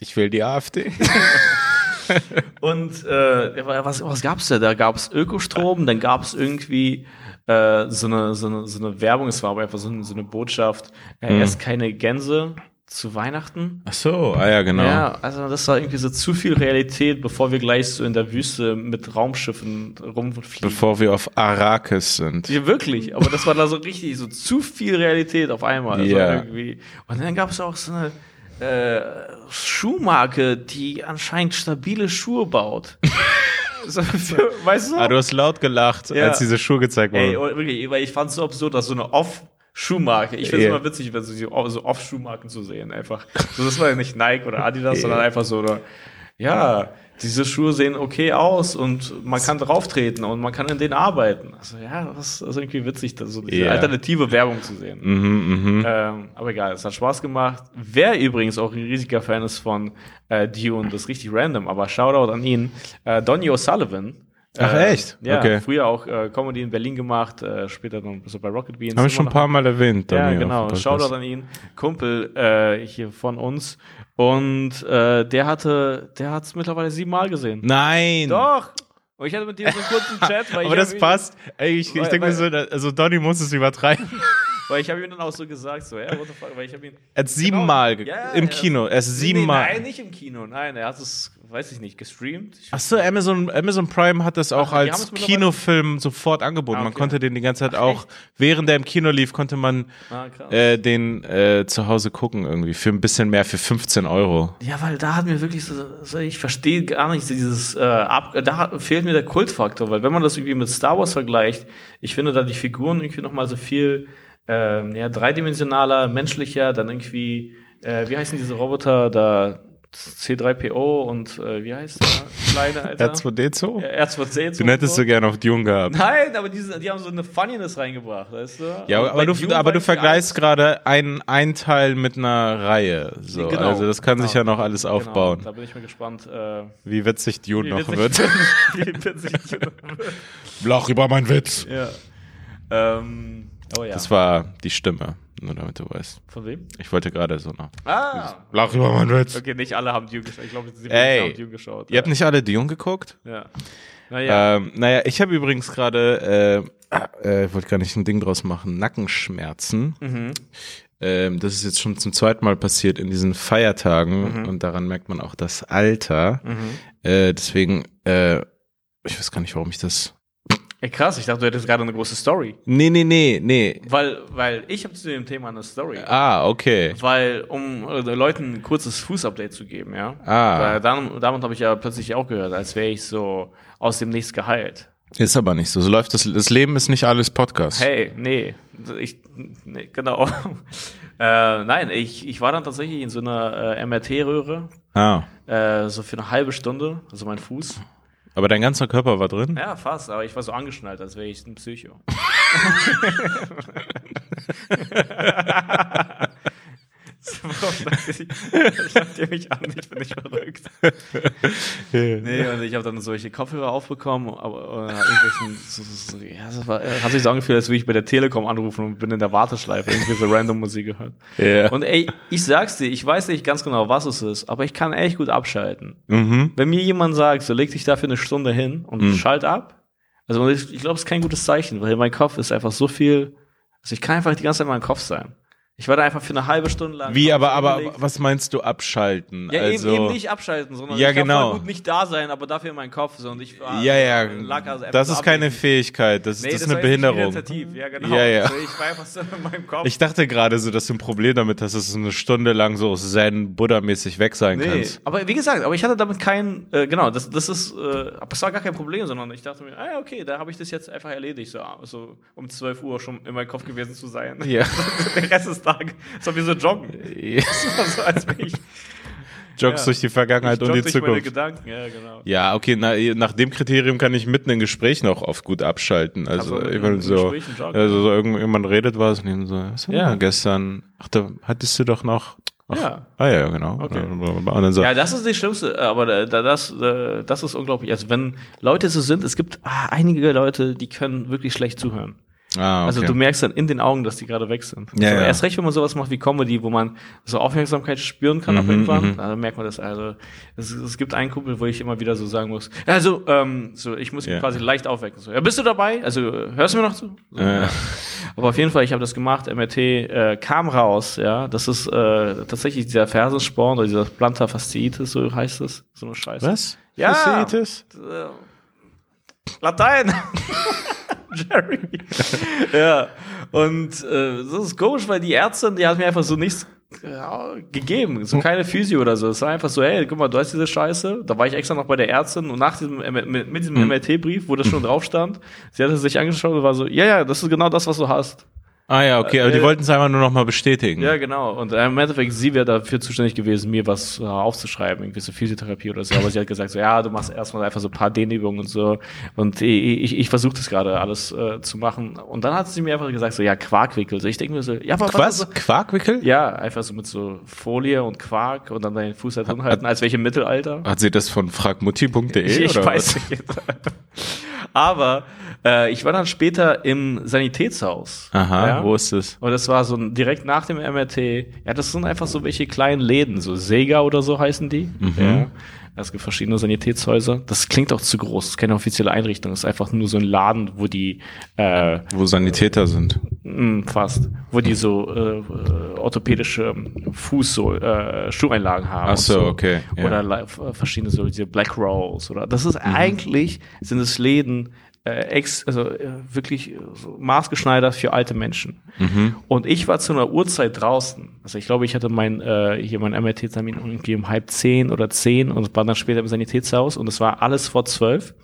ich will die AfD. Und äh, was, was gab's da? Da gab's Ökostrom, dann gab's irgendwie äh, so, eine, so, eine, so eine Werbung, es war aber einfach so eine, so eine Botschaft, äh, Mhm. erst keine Gänse zu Weihnachten. Ach so, ah ja, genau. Ja, also das war irgendwie so zu viel Realität, bevor wir gleich so in der Wüste mit Raumschiffen rumfliegen. Bevor wir auf Arrakis sind. Ja, wirklich, aber das war da so richtig, so zu viel Realität auf einmal. Das Ja. war irgendwie. Und dann gab es auch so eine äh, Schuhmarke, die anscheinend stabile Schuhe baut. so, für, weißt du? Ah, du hast laut gelacht, Ja. als diese Schuhe gezeigt Ey, wurden. oh, wirklich, weil ich fand es so absurd, dass so eine Off-Schuhmarke, ich finde es immer witzig, wenn so Off-Schuhmarken zu sehen, einfach. So, das war ja nicht Nike oder Adidas, sondern einfach so, oder, ja, diese Schuhe sehen okay aus und man kann drauf treten und man kann in denen arbeiten. Also ja, das ist irgendwie witzig, da so diese Ja. alternative Werbung zu sehen. Mhm, mhm. Ähm, aber egal, es hat Spaß gemacht. Wer übrigens auch ein riesiger Fan ist von äh, Dune, das ist richtig random, aber Shoutout an ihn, äh, Donny O'Sullivan. Ach, Äh, echt? Ja, Okay. früher auch äh, Comedy in Berlin gemacht, äh, später dann so bei Rocket Beans. Haben wir schon ein paar Mal erwähnt. Ja, genau. Shoutout an ihn, Kumpel äh, hier von uns. Und äh, der hatte, der hat es mittlerweile siebenmal gesehen. Nein! Doch! Und ich hatte mit dir so einen kurzen Chat, weil Aber das passt. Ey, ich, ich denke mir so, also Donny muss es übertreiben. Weil ich habe ihm dann auch so gesagt, so, ja, what the fuck, weil ich habe ihn Er hat siebenmal ge- Ja, im Kino. Er ist siebenmal. Nee, nein, nicht im Kino. Nein, er hat es, weiß ich nicht, gestreamt. Ich, Ach so, Amazon, Amazon Prime hat das auch Ach, als Kinofilm sofort angeboten. Ah, Man okay. konnte den die ganze Zeit auch, während der im Kino lief, konnte man ah, äh, den äh, zu Hause gucken irgendwie. Für ein bisschen mehr, für 15 Euro. ja, weil da hat mir wirklich so, so ich verstehe gar nicht dieses, äh, ab, da fehlt mir der Kultfaktor, weil wenn man das irgendwie mit Star Wars vergleicht, ich finde da die Figuren irgendwie nochmal so viel, ähm, ja, dreidimensionaler, menschlicher, dann irgendwie, äh, wie heißen diese Roboter da, C3PO und, äh, wie heißt der kleine, Alter? R2D2? Ja, R2C. Den hättest du gerne auf Dune gehabt. Nein, aber die, die haben so eine Funniness reingebracht, weißt du? Ja, aber bei du, aber du vergleichst gerade einen, einen Teil mit einer Reihe. So. Genau, also das kann sich genau. ja noch alles Genau, aufbauen. da bin ich mal gespannt, äh, Wie witzig Dune wie noch wird. wie witzig Dune wird. Lach über meinen Witz. Ja. Ähm, oh ja. Das war die Stimme, nur damit du weißt. Von wem? Ich wollte gerade so noch. Ah! Lach über meinen Witz. Okay, nicht alle haben Dune geschaut. Ich glaube, sie haben Dune geschaut. Ihr habt nicht alle Dune geguckt? Ja. Naja. Ähm, naja, ich habe übrigens gerade, äh, äh, ich wollte gar nicht ein Ding draus machen, Nackenschmerzen. Mhm. Ähm, das ist jetzt schon zum zweiten Mal passiert in diesen Feiertagen Mhm. und daran merkt man auch das Alter. Äh, deswegen, äh, ich weiß gar nicht, warum ich das. Ey, krass, ich dachte, du hättest gerade eine große Story. Nee, nee, nee, nee. Weil, weil ich habe zu dem Thema eine Story. Ah, okay. Weil, um äh, Leuten ein kurzes Fußupdate zu geben, ja. Ah. Weil dann, damit habe ich ja plötzlich auch gehört, als wäre ich so aus dem Nichts geheilt. Ist aber nicht so. So läuft das. Das Leben ist nicht alles Podcast. Hey, nee, ich, nee genau. äh, nein, ich, ich war dann tatsächlich in so einer äh, MRT-Röhre Ah. Äh, so für eine halbe Stunde, also mein Fuß. Aber dein ganzer Körper war drin? Ja, fast, aber ich war so angeschnallt, als wäre ich ein Psycho. So, warum sagt ihr- Schaut ihr mich an, ich bin nicht verrückt. Nee, und ich habe dann solche Kopfhörer aufbekommen, aber äh, irgendwelchen, so, so, so, ja, das war, äh, hat sich so angefühlt, als würde ich bei der Telekom anrufen und bin in der Warteschleife irgendwie so random Musik gehört. Ja. Und ey, ich sag's dir, ich weiß nicht ganz genau, was es ist, aber ich kann echt gut abschalten. Mhm. Wenn mir jemand sagt, so leg dich dafür eine Stunde hin und Mhm. schalt ab, also ich, ich glaube, es ist kein gutes Zeichen, weil mein Kopf ist einfach so viel, also ich kann einfach die ganze Zeit in meinem Kopf sein. Ich war da einfach für eine halbe Stunde lang. Wie, aber, aber was meinst du abschalten? Ja, also, eben, eben nicht abschalten, sondern Ja, ich kann genau. voll gut nicht da sein, aber dafür in meinem Kopf so und ich war, Ja, ja, lag also das ist keine abwesend. Fähigkeit, das, Nee, das ist war eine Behinderung. Ja, genau. Ja, ja. So, ich war einfach so in meinem Kopf. Ich dachte gerade so, dass du ein Problem damit hast, dass du eine Stunde lang so Zen-Buddha-mäßig weg sein Nee, kannst. aber wie gesagt, aber ich hatte damit kein, äh, genau, das, das ist, äh, aber es war gar kein Problem, sondern ich dachte mir, ah ja, okay, da habe ich das jetzt einfach erledigt, so, so um 12 Uhr schon in meinem Kopf gewesen zu sein. Ja. Den Rest des Tages, so wie so joggen. War so, als wäre ich, Joggst Ja. durch die Vergangenheit ich und die Zukunft. Gedanken, ja, genau. Ja, okay, na, nach dem Kriterium kann ich mitten in Gesprächen auch oft gut abschalten. Also, Also, ich in meine, so, also so irgendjemand redet was und dann so, was war Ja. gestern? Ach, da hattest du doch noch. Ach, Ja. Ah ja, genau. Okay. Und dann so, Ja, das ist das Schlimmste, aber da, da- das, äh, das ist unglaublich. Also wenn Leute so sind, es gibt ah, einige Leute, die können wirklich schlecht zuhören. Ah, okay. Also du merkst dann in den Augen, dass die gerade weg sind. Ja, also ja. Erst recht, wenn man sowas macht wie Comedy, wo man so Aufmerksamkeit spüren kann, Mhm, irgendwann, da merkt man das. Also es, es gibt einen Kumpel, wo ich immer wieder so sagen muss, also ähm, so, ich muss ihn Ja. quasi leicht aufwecken. So, ja, bist du dabei? Also hörst du mir noch zu? So, Ja. Aber auf jeden Fall, ich habe das gemacht. MRT äh, kam raus. Ja, das ist äh, tatsächlich dieser Fersensporn oder dieser Plantar fasciitis, so heißt es, so eine Scheiße. was? Ja. Fasciitis? Latein. Jerry. ja. Und äh, das ist komisch, weil die Ärztin, die hat mir einfach so nichts ja, gegeben. So keine Physio oder so. Es war einfach so, hey, guck mal, du hast diese Scheiße. Da war ich extra noch bei der Ärztin und nach diesem, mit, mit diesem MRT-Brief, wo das schon drauf stand, sie hatte sich angeschaut und war so, ja, ja, das ist genau das, was du hast. Ah ja, okay, aber die Äh, wollten es einfach nur noch mal bestätigen. Ja, genau. Und äh, im Endeffekt, sie wäre dafür zuständig gewesen, mir was äh, aufzuschreiben, irgendwie so Physiotherapie oder so. Aber sie hat gesagt, so, ja, du machst erstmal einfach so ein paar Dehnübungen und so. Und ich, ich, ich versuche das gerade alles äh, zu machen. Und dann hat sie mir einfach gesagt, so, ja, Quarkwickel. So, ich denke mir so, ja, Was? So, Quarkwickel? ja, einfach so mit so Folie und Quark und dann deinen Fuß da drin halten, als welche im Mittelalter. Hat sie das von fragmutti.de? Ich, ich oder weiß was? nicht. Aber äh, ich war dann später im Sanitätshaus. Aha, ja? Wo ist das? Und das war so ein, direkt nach dem MRT. Ja, das sind einfach so welche kleinen Läden, so Sega oder so heißen die. Mhm. Ja. Es gibt verschiedene Sanitätshäuser. Das klingt auch zu groß. Das ist keine offizielle Einrichtung. Das ist einfach nur so ein Laden, wo die äh, Wo Sanitäter sind. mh, fast, wo die so äh, äh, orthopädische Fuß so äh, Schuheinlagen haben. Ach und so, okay, ja. Oder li- äh, verschiedene so diese Black Rolls oder das ist Mhm. eigentlich sind es Läden äh, ex, also äh, wirklich äh, so maßgeschneidert für alte Menschen. Mhm. Und ich war zu einer Uhrzeit draußen. Also ich glaube, ich hatte mein äh, hier mein MRT-Termin irgendwie um halb zehn oder zehn und war dann später im Sanitätshaus und es war alles vor zwölf.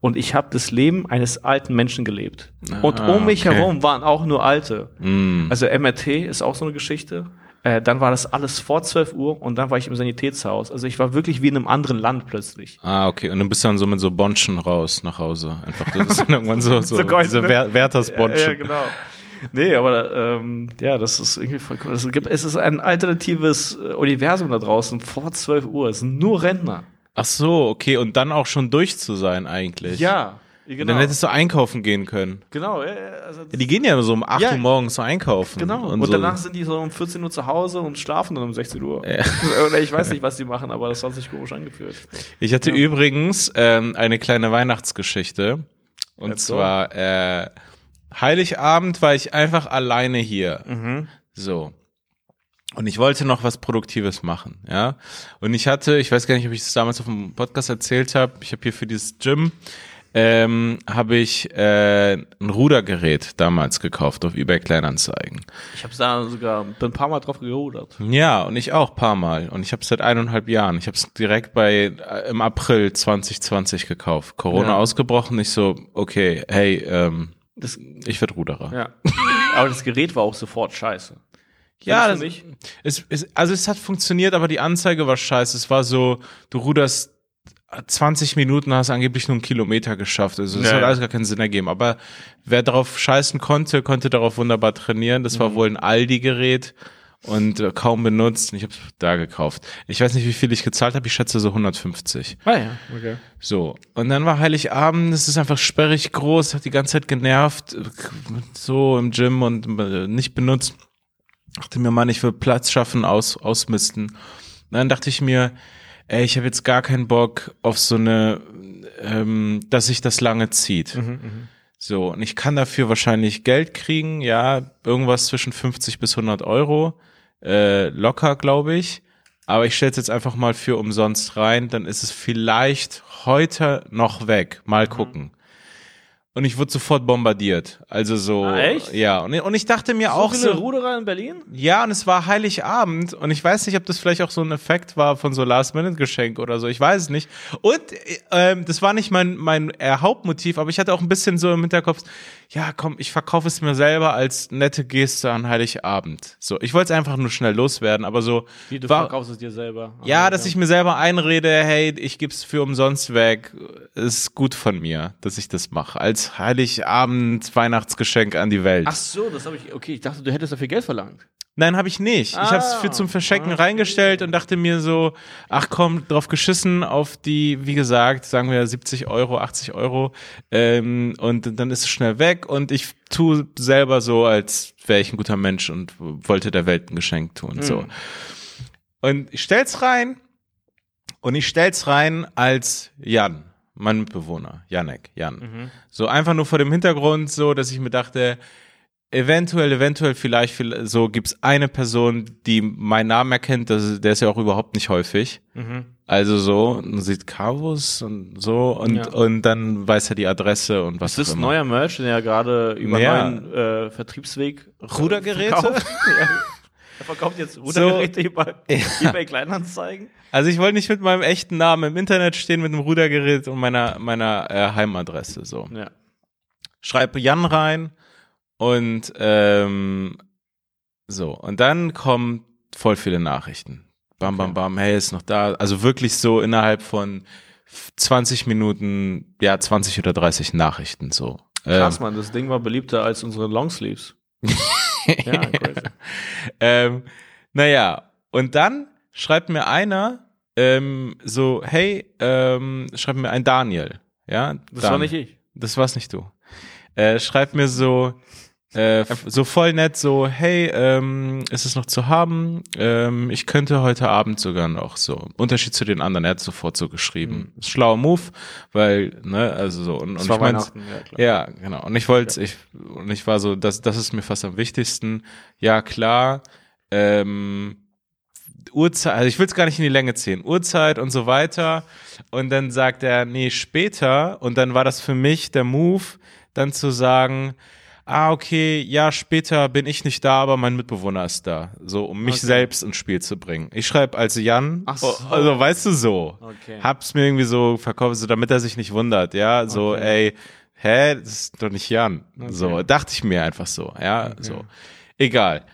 Und ich habe das Leben eines alten Menschen gelebt. und Ah, um mich okay. herum waren auch nur Alte. Mm. Also MRT ist auch so eine Geschichte. Äh, dann war das alles vor 12 Uhr und dann war ich im Sanitätshaus. Also ich war wirklich wie in einem anderen Land plötzlich. Ah, okay. Und dann bist du dann so mit so Bonschen raus nach Hause. Einfach, das ist dann irgendwann so, so, So geil, diese ne? Wer Werthers Bonschen. genau. Nee, aber ähm, ja, das ist irgendwie voll cool. Es, gibt, es ist ein alternatives äh, Universum da draußen vor 12 Uhr. Es sind nur Rentner. Ach so, okay. Und dann auch schon durch zu sein eigentlich. Ja, genau. Dann hättest du einkaufen gehen können. genau, ja, also Ja, die gehen ja so um 8 Ja. Uhr morgens so einkaufen. Genau. Und, Und, so. danach sind die so um 14 Uhr zu Hause und schlafen dann um 16 Uhr. Oder ich weiß nicht, was die machen, aber das hat sich komisch angefühlt. Ich hatte übrigens ähm, eine kleine Weihnachtsgeschichte. Und Let's zwar äh, Heiligabend war ich einfach alleine hier. Mhm. So. Und ich wollte noch was Produktives machen, ja. Und ich hatte, ich weiß gar nicht, ob ich es damals auf dem Podcast erzählt habe, ich habe hier für dieses Gym, ähm, habe ich äh, ein Rudergerät damals gekauft auf eBay Kleinanzeigen. Ich habe da sogar bin ein paar Mal drauf gerudert. Ja, und ich auch paar Mal. Und ich habe es seit eineinhalb Jahren. Ich habe es direkt bei äh, im April 2020 gekauft. Corona Ja. ausgebrochen. Ich so, okay, hey, ähm, Das, ich werd Ruderer. ja. Aber das Gerät war auch sofort scheiße. Ja, das, nicht? es, es, also es hat funktioniert, aber die Anzeige war scheiße. Es war so, du ruderst 20 Minuten, hast angeblich nur einen Kilometer geschafft. Also das Ja, hat alles gar keinen Sinn ergeben. Aber wer darauf scheißen konnte, konnte darauf wunderbar trainieren. Das Mhm. war wohl ein Aldi-Gerät und äh, kaum benutzt. Und ich habe es da gekauft. Ich weiß nicht, wie viel ich gezahlt habe. Ich schätze so 150. Ah ja, okay. So, und dann war Heiligabend, es ist einfach sperrig groß, hat die ganze Zeit genervt, so im Gym und äh, nicht benutzt. Dachte mir, Mann, ich will Platz schaffen, aus, ausmisten. Und dann dachte ich mir, ey, ich habe jetzt gar keinen Bock auf so eine, ähm, dass sich das lange zieht. So, und ich kann dafür wahrscheinlich Geld kriegen, ja, irgendwas zwischen 50 bis 100 Euro, äh, locker, glaube ich. Aber ich stelle es jetzt einfach mal für umsonst rein, dann ist es vielleicht heute noch weg. Mal gucken. Und ich wurde sofort bombardiert. Also so, Ah, echt? ja. Und, und ich dachte mir auch viele so, Ruderer in Berlin? ja, und es war Heiligabend und ich weiß nicht, ob das vielleicht auch so ein Effekt war von so Last-Minute-Geschenk oder so. Ich weiß es nicht. Und äh, ähm, das war nicht mein, mein äh, Hauptmotiv, aber ich hatte auch ein bisschen so im Hinterkopf, ja, komm, ich verkaufe es mir selber als nette Geste an Heiligabend. So, ich wollte es einfach nur schnell loswerden, aber so, Wie, du war, verkaufst es dir selber. ja, dass ich mir selber einrede, hey, ich gib's für umsonst weg, ist gut von mir, dass ich das mache. Als Heiligabend Weihnachtsgeschenk an die Welt. Ach so, das habe ich. Okay, ich dachte, du hättest dafür Geld verlangt. Nein, habe ich nicht. ich habe es für Ah, zum Verschenken okay. reingestellt und dachte mir so, ach komm, drauf geschissen auf die, wie gesagt, sagen wir 70 Euro, 80 Euro ähm, und dann ist es schnell weg und ich tu selber so, als wäre ich ein guter Mensch und wollte der Welt ein Geschenk tun. So. Und ich stell's rein und ich stell's rein als Jan, mein Mitbewohner, Janek, Jan. So einfach nur vor dem Hintergrund, so, dass ich mir dachte, eventuell, eventuell, vielleicht, vielleicht so gibt's eine Person, die meinen Namen erkennt, das, der ist ja auch überhaupt nicht häufig. Also so, und sieht Carvus und so und, Ja. und dann weiß er die Adresse und was Das ist auch immer. neuer Merch, den er gerade über Ja. neuen äh, Vertriebsweg äh, Rudergeräte? verkauft. ja. Er verkauft jetzt Rudergeräte über eBay Kleinanzeigen. Also ich wollte nicht mit meinem echten Namen im Internet stehen, mit einem Rudergerät und meiner, meiner äh, Heimadresse so. Ja. schreibe Jan rein und ähm, so. Und dann kommen voll viele Nachrichten. Bam, bam, bam, hey, ist noch da. Also wirklich so innerhalb von 20 Minuten, ja, 20 oder 30 Nachrichten so. Krass, Ähm, Mann, das Ding war beliebter als unsere Longsleeves. ja, crazy. ähm, naja, und dann schreibt mir einer ähm, so, hey, ähm, schreibt mir ein Daniel. Ja, Das Dan- war nicht ich. Das war's nicht du. Äh, schreibt mir so, äh, so voll nett, so, hey, ähm, ist es noch zu haben? Ähm, ich könnte heute Abend sogar noch so. Unterschied zu den anderen, er hat sofort so geschrieben. Ist Schlauer Move, weil, ne, also so. Und, und ich mein, Weihnachten, ja, ja, genau. Und ich wollte, ich, und ich war so, das, das ist mir fast am wichtigsten. Ja, klar. Ähm, Uhrzeit, also ich will es gar nicht in die Länge ziehen, Uhrzeit und so weiter. Und dann sagt er, nee, später. Und dann war das für mich der Move, dann zu sagen, ah, okay, ja, später bin ich nicht da, aber mein Mitbewohner ist da. So, um mich Okay. selbst ins Spiel zu bringen. Ich schreibe also Jan, Ach so. also weißt du so. Okay. Hab's mir irgendwie so verkauft, so damit er sich nicht wundert, ja, so, Okay. ey, hä, das ist doch nicht Jan. So, dachte ich mir einfach so, ja, so. Egal.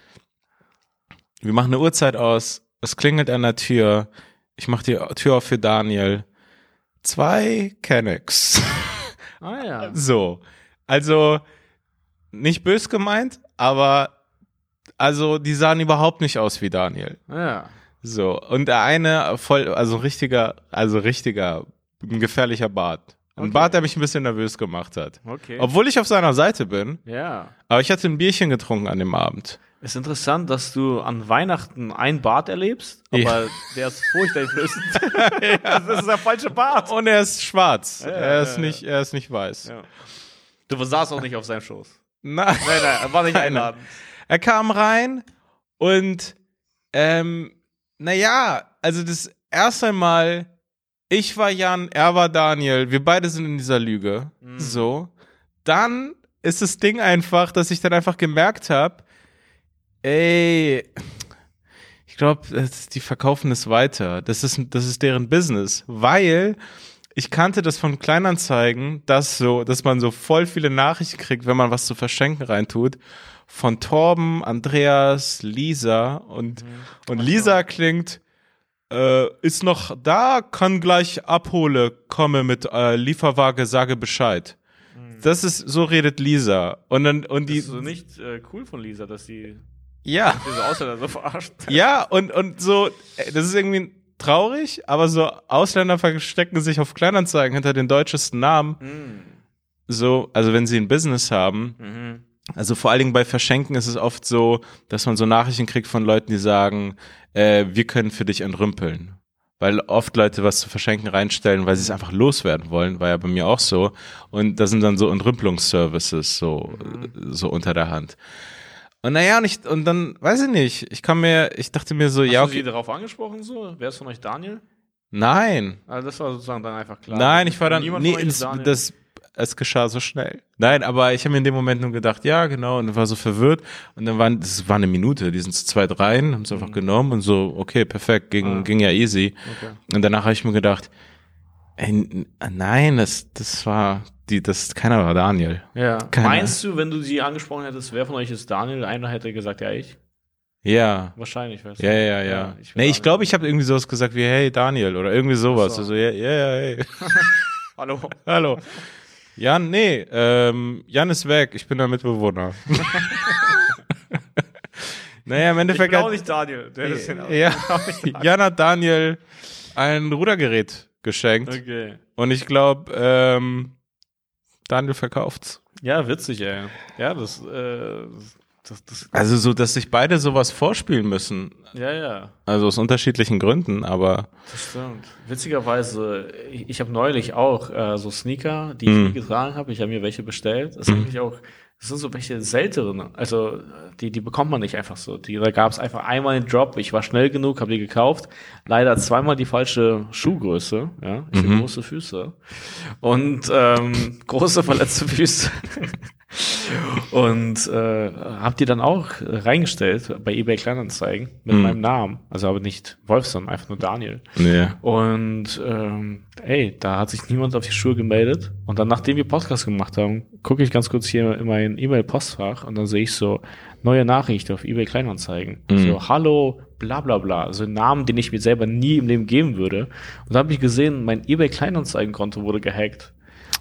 Wir machen eine Uhrzeit aus, es klingelt an der Tür, ich mache die Tür auf für Daniel. Zwei Kennex. Ah ja. so. Also, nicht bös gemeint, aber also die sahen überhaupt nicht aus wie Daniel. Ja. So, und der eine voll, also richtiger, also richtiger, ein gefährlicher Bart. Ein Okay. Bart, der mich ein bisschen nervös gemacht hat. Okay. Obwohl ich auf seiner Seite bin, ja. aber ich hatte ein Bierchen getrunken an dem Abend. Ist interessant, dass du an Weihnachten ein Bart erlebst, aber Ja. der ist furchteinflößend. Das ist der falsche Bart. Und er ist schwarz. Ja, er ja, ist ja. nicht, er ist nicht weiß. Ja. Du saßt auch nicht auf seinem Schoß. Nein. Nein, nein, er war nicht einladend. Er kam rein und ähm, naja, also das erste Mal, ich war Jan, er war Daniel, wir beide sind in dieser Lüge. So. Dann ist das Ding einfach, dass ich dann einfach gemerkt habe, ey, ich glaube, die verkaufen es weiter. Das ist, das ist deren Business, weil ich kannte das von Kleinanzeigen, dass so, dass man so voll viele Nachrichten kriegt, wenn man was zu verschenken reintut. von Torben, Andreas, Lisa und, und Lisa klingt, äh, ist noch da, kann gleich abhole, komme mit äh, Lieferwaage, sage Bescheid. Das ist, so redet Lisa. Und dann, und die, Das ist so nicht äh, cool von Lisa, dass sie ja. diese Ausländer so verarscht. Ja, und, und so, äh, das ist irgendwie traurig, aber so Ausländer verstecken sich auf Kleinanzeigen hinter den deutschesten Namen. So, also wenn sie ein Business haben. Mhm. Also vor allen Dingen bei Verschenken ist es oft so, dass man so Nachrichten kriegt von Leuten, die sagen, äh, wir können für dich entrümpeln. Weil oft Leute was zu verschenken reinstellen, weil sie es einfach loswerden wollen, war ja bei mir auch so. Und das sind dann so Entrümpelungsservices so, so unter der Hand. Und naja, und, ich, und dann, weiß ich nicht, ich kann mir, ich dachte mir so, Hast ja, du sie okay, darauf angesprochen so? Wer ist von euch Daniel? nein, Also das war sozusagen dann einfach klar. nein, ich war dann, Niemand nee, Daniel? das, es geschah so schnell. Nein, aber ich habe mir in dem Moment nur gedacht, ja, genau, und war so verwirrt. Und dann waren, das war eine Minute, die sind zu zweit rein, haben es einfach genommen und so, okay, perfekt, ging, Mhm. Ah. ging ja easy. Okay. Und danach habe ich mir gedacht, ey, nein, das, das war, die, das, keiner war Daniel. Ja. Keine Meinst du, wenn du sie angesprochen hättest, wer von euch ist Daniel? Einer hätte gesagt, ja, ich. Ja. Wahrscheinlich, weißt Ja, ja, ja. ich nee, ich glaube, ich habe irgendwie sowas gesagt wie, hey, Daniel, oder irgendwie sowas. So. Also, ja, ja, ja, hey. Hallo. Hallo. Jan, nee, ähm, Jan ist weg, ich bin der Mitbewohner. naja, im Ich Endeffekt bin auch nicht Daniel. Der ist ja, Jan hat Daniel ein Rudergerät geschenkt Okay. und ich glaube, ähm, Daniel verkauft's. Ja, witzig, ey. Ja, das, äh, das, das, Also so, dass sich beide sowas vorspielen müssen. ja, ja. Also aus unterschiedlichen Gründen, aber Das stimmt. Witzigerweise, ich, ich habe neulich auch äh, so Sneaker, die ich Mhm. nie getragen habe. Ich habe mir welche bestellt. Das ist eigentlich auch, das sind so welche seltene. Also die, die bekommt man nicht einfach so. Die, da gab es einfach einmal einen Drop. Ich war schnell genug, habe die gekauft. Leider zweimal die falsche Schuhgröße. Ja, ich habe große Füße und ähm, große verletzte Füße. Und äh, hab die dann auch reingestellt bei eBay Kleinanzeigen mit Mhm. meinem Namen. Also aber nicht Wolf, sondern einfach nur Daniel. nee. Und ähm, ey, da hat sich niemand auf die Schuhe gemeldet. Und dann, nachdem wir Podcast gemacht haben, gucke ich ganz kurz hier in mein E-Mail-Postfach und dann sehe ich so neue Nachricht auf eBay Kleinanzeigen. Mhm. So, hallo, bla bla bla. Also einen Namen, den ich mir selber nie im Leben geben würde. Und da habe ich gesehen, mein eBay Kleinanzeigen-Konto wurde gehackt.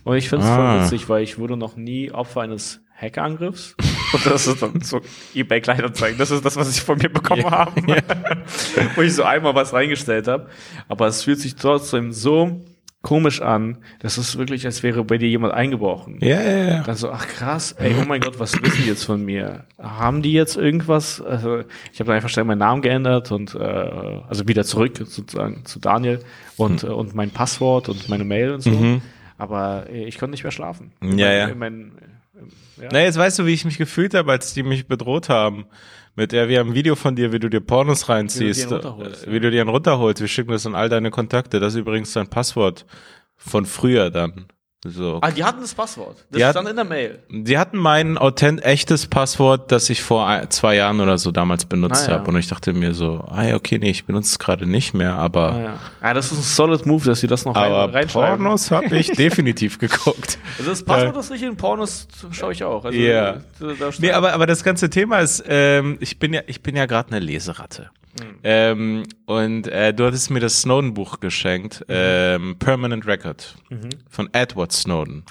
Und ich finde es Ah. voll witzig, weil ich wurde noch nie Opfer eines Hackerangriffs. Und das ist dann so eBay Kleinanzeigen. Das ist das, was ich von mir bekommen habe. Wo ich so einmal was reingestellt habe. Aber es fühlt sich trotzdem so komisch an. Das ist wirklich, als wäre bei dir jemand eingebrochen. Ja, ja, ja. Dann so, ach krass, ey, oh mein Gott, was wissen die jetzt von mir? Haben die jetzt irgendwas? Also, ich habe dann einfach schnell meinen Namen geändert und äh, also wieder zurück sozusagen zu Daniel und, äh, und mein Passwort und meine Mail und so. Mhm. Aber äh, ich konnte nicht mehr schlafen. Ja, mein, ja. in Mein, ja. Na, jetzt weißt du, wie ich mich gefühlt habe, als die mich bedroht haben. Mit der, wir haben ein Video von dir, wie du dir Pornos reinziehst. Wie du die runterholst, äh, wie du dir einen runterholst. Wir schicken das an all deine Kontakte. Das ist übrigens dein Passwort von früher dann. So. Ah, die hatten das Passwort. Das Die ist hatten- dann in der Mail. Die hatten mein authent echtes Passwort, das ich vor zwei Jahren oder so damals benutzt Ah, ja. habe. Und ich dachte mir so, ah ja, okay, nee, ich benutze es gerade nicht mehr, aber, Ah, ja. ah, das ist ein solid Move, dass sie das noch aber rein, reinschreiben. Pornos habe ich definitiv geguckt. Also das Passwort, das nicht in Pornos schaue ich auch. Also, steht- Nee, aber, aber das ganze Thema ist, ähm, ich bin ja, ich bin ja gerade eine Leseratte. Hm. Ähm, und äh, du hattest mir das Snowden-Buch geschenkt, Mhm. ähm, Permanent Record von Edward Snowden.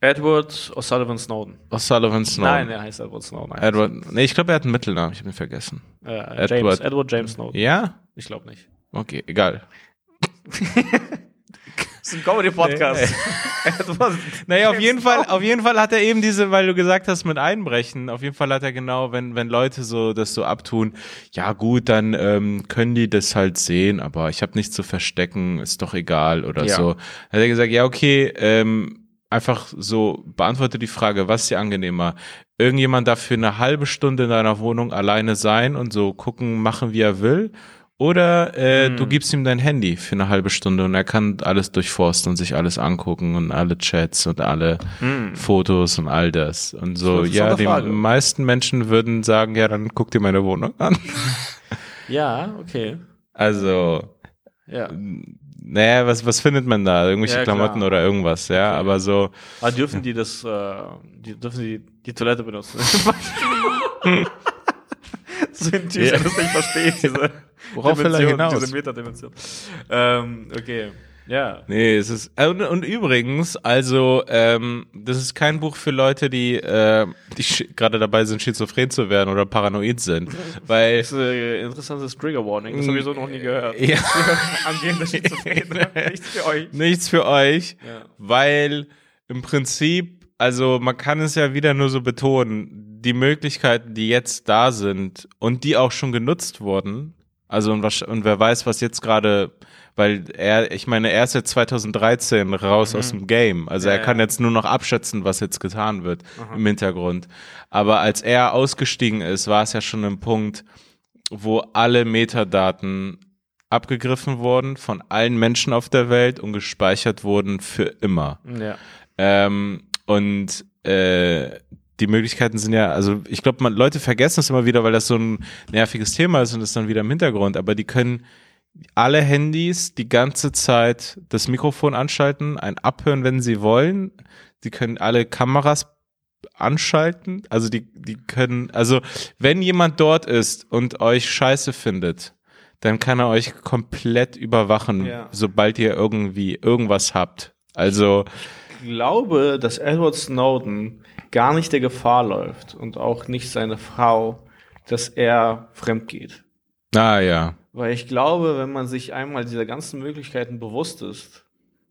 Edward O'Sullivan Snowden. O'Sullivan Snowden. Nein, er heißt Edward Snowden. Edward, nee, ich glaube, er hat einen Mittelnamen, ich habe ihn vergessen. Äh, Edward. James, Edward James Snowden. Ja? Ich glaube nicht. Okay, egal. Das ist ein Comedy-Podcast. Edward Naja, auf jeden Fall, auf jeden Fall hat er eben diese, weil du gesagt hast, mit Einbrechen, auf jeden Fall hat er genau, wenn, wenn Leute so das so abtun, ja gut, dann ähm, können die das halt sehen, aber ich habe nichts zu verstecken, ist doch egal oder Ja. so. Hat er gesagt, ja, okay, ähm, einfach so, beantworte die Frage, was ist dir angenehmer? Irgendjemand darf für eine halbe Stunde in deiner Wohnung alleine sein und so gucken, machen, wie er will? Oder äh, Hm. du gibst ihm dein Handy für eine halbe Stunde und er kann alles durchforsten und sich alles angucken und alle Chats und alle Fotos und all das. Und so, Das ja, die meisten Menschen würden sagen, ja, dann guck dir meine Wohnung an. Ja, okay. Also, Ja. naja, was, was findet man da? Irgendwelche Ja. Klamotten oder irgendwas, ja, Okay. aber so, Aber dürfen die das, äh, die, dürfen die die Toilette benutzen? so ein Typ, der das nicht versteht, diese Worauf Dimension, hinaus? Diese Metadimension. Ähm, okay. Ja. Nee, es ist äh, und, und übrigens, also ähm, das ist kein Buch für Leute, die, äh, die gerade dabei sind, schizophren zu werden oder paranoid sind, weil Das ist ein interessantes Trigger Warning. Das habe ich so noch nie gehört. ja, Angehende Schizophrene. Nichts für euch. nichts für euch, Ja. weil im Prinzip, also man kann es ja wieder nur so betonen, die Möglichkeiten, die jetzt da sind und die auch schon genutzt wurden, also und, wahrsch- und wer weiß, was jetzt gerade, weil er, ich meine, er ist jetzt 2013 raus aus dem Game, also Mhm. Ja, er kann ja. jetzt nur noch abschätzen, was jetzt getan wird im Hintergrund. Aber als er ausgestiegen ist, war es ja schon ein Punkt, wo alle Metadaten abgegriffen wurden von allen Menschen auf der Welt und gespeichert wurden für immer. Ja. Ähm, und äh, die Möglichkeiten sind ja, also ich glaube, man Leute vergessen es immer wieder, weil das so ein nerviges Thema ist und ist dann wieder im Hintergrund. Aber die können alle Handys die ganze Zeit das Mikrofon anschalten, ein abhören, wenn sie wollen. Die können alle Kameras anschalten. Also die, die können, also wenn jemand dort ist und euch scheiße findet, dann kann er euch komplett überwachen, Ja. sobald ihr irgendwie irgendwas habt. Also Ich glaube, dass Edward Snowden gar nicht der Gefahr läuft und auch nicht seine Frau, dass er fremd geht. Ah ja. Weil ich glaube, wenn man sich einmal dieser ganzen Möglichkeiten bewusst ist,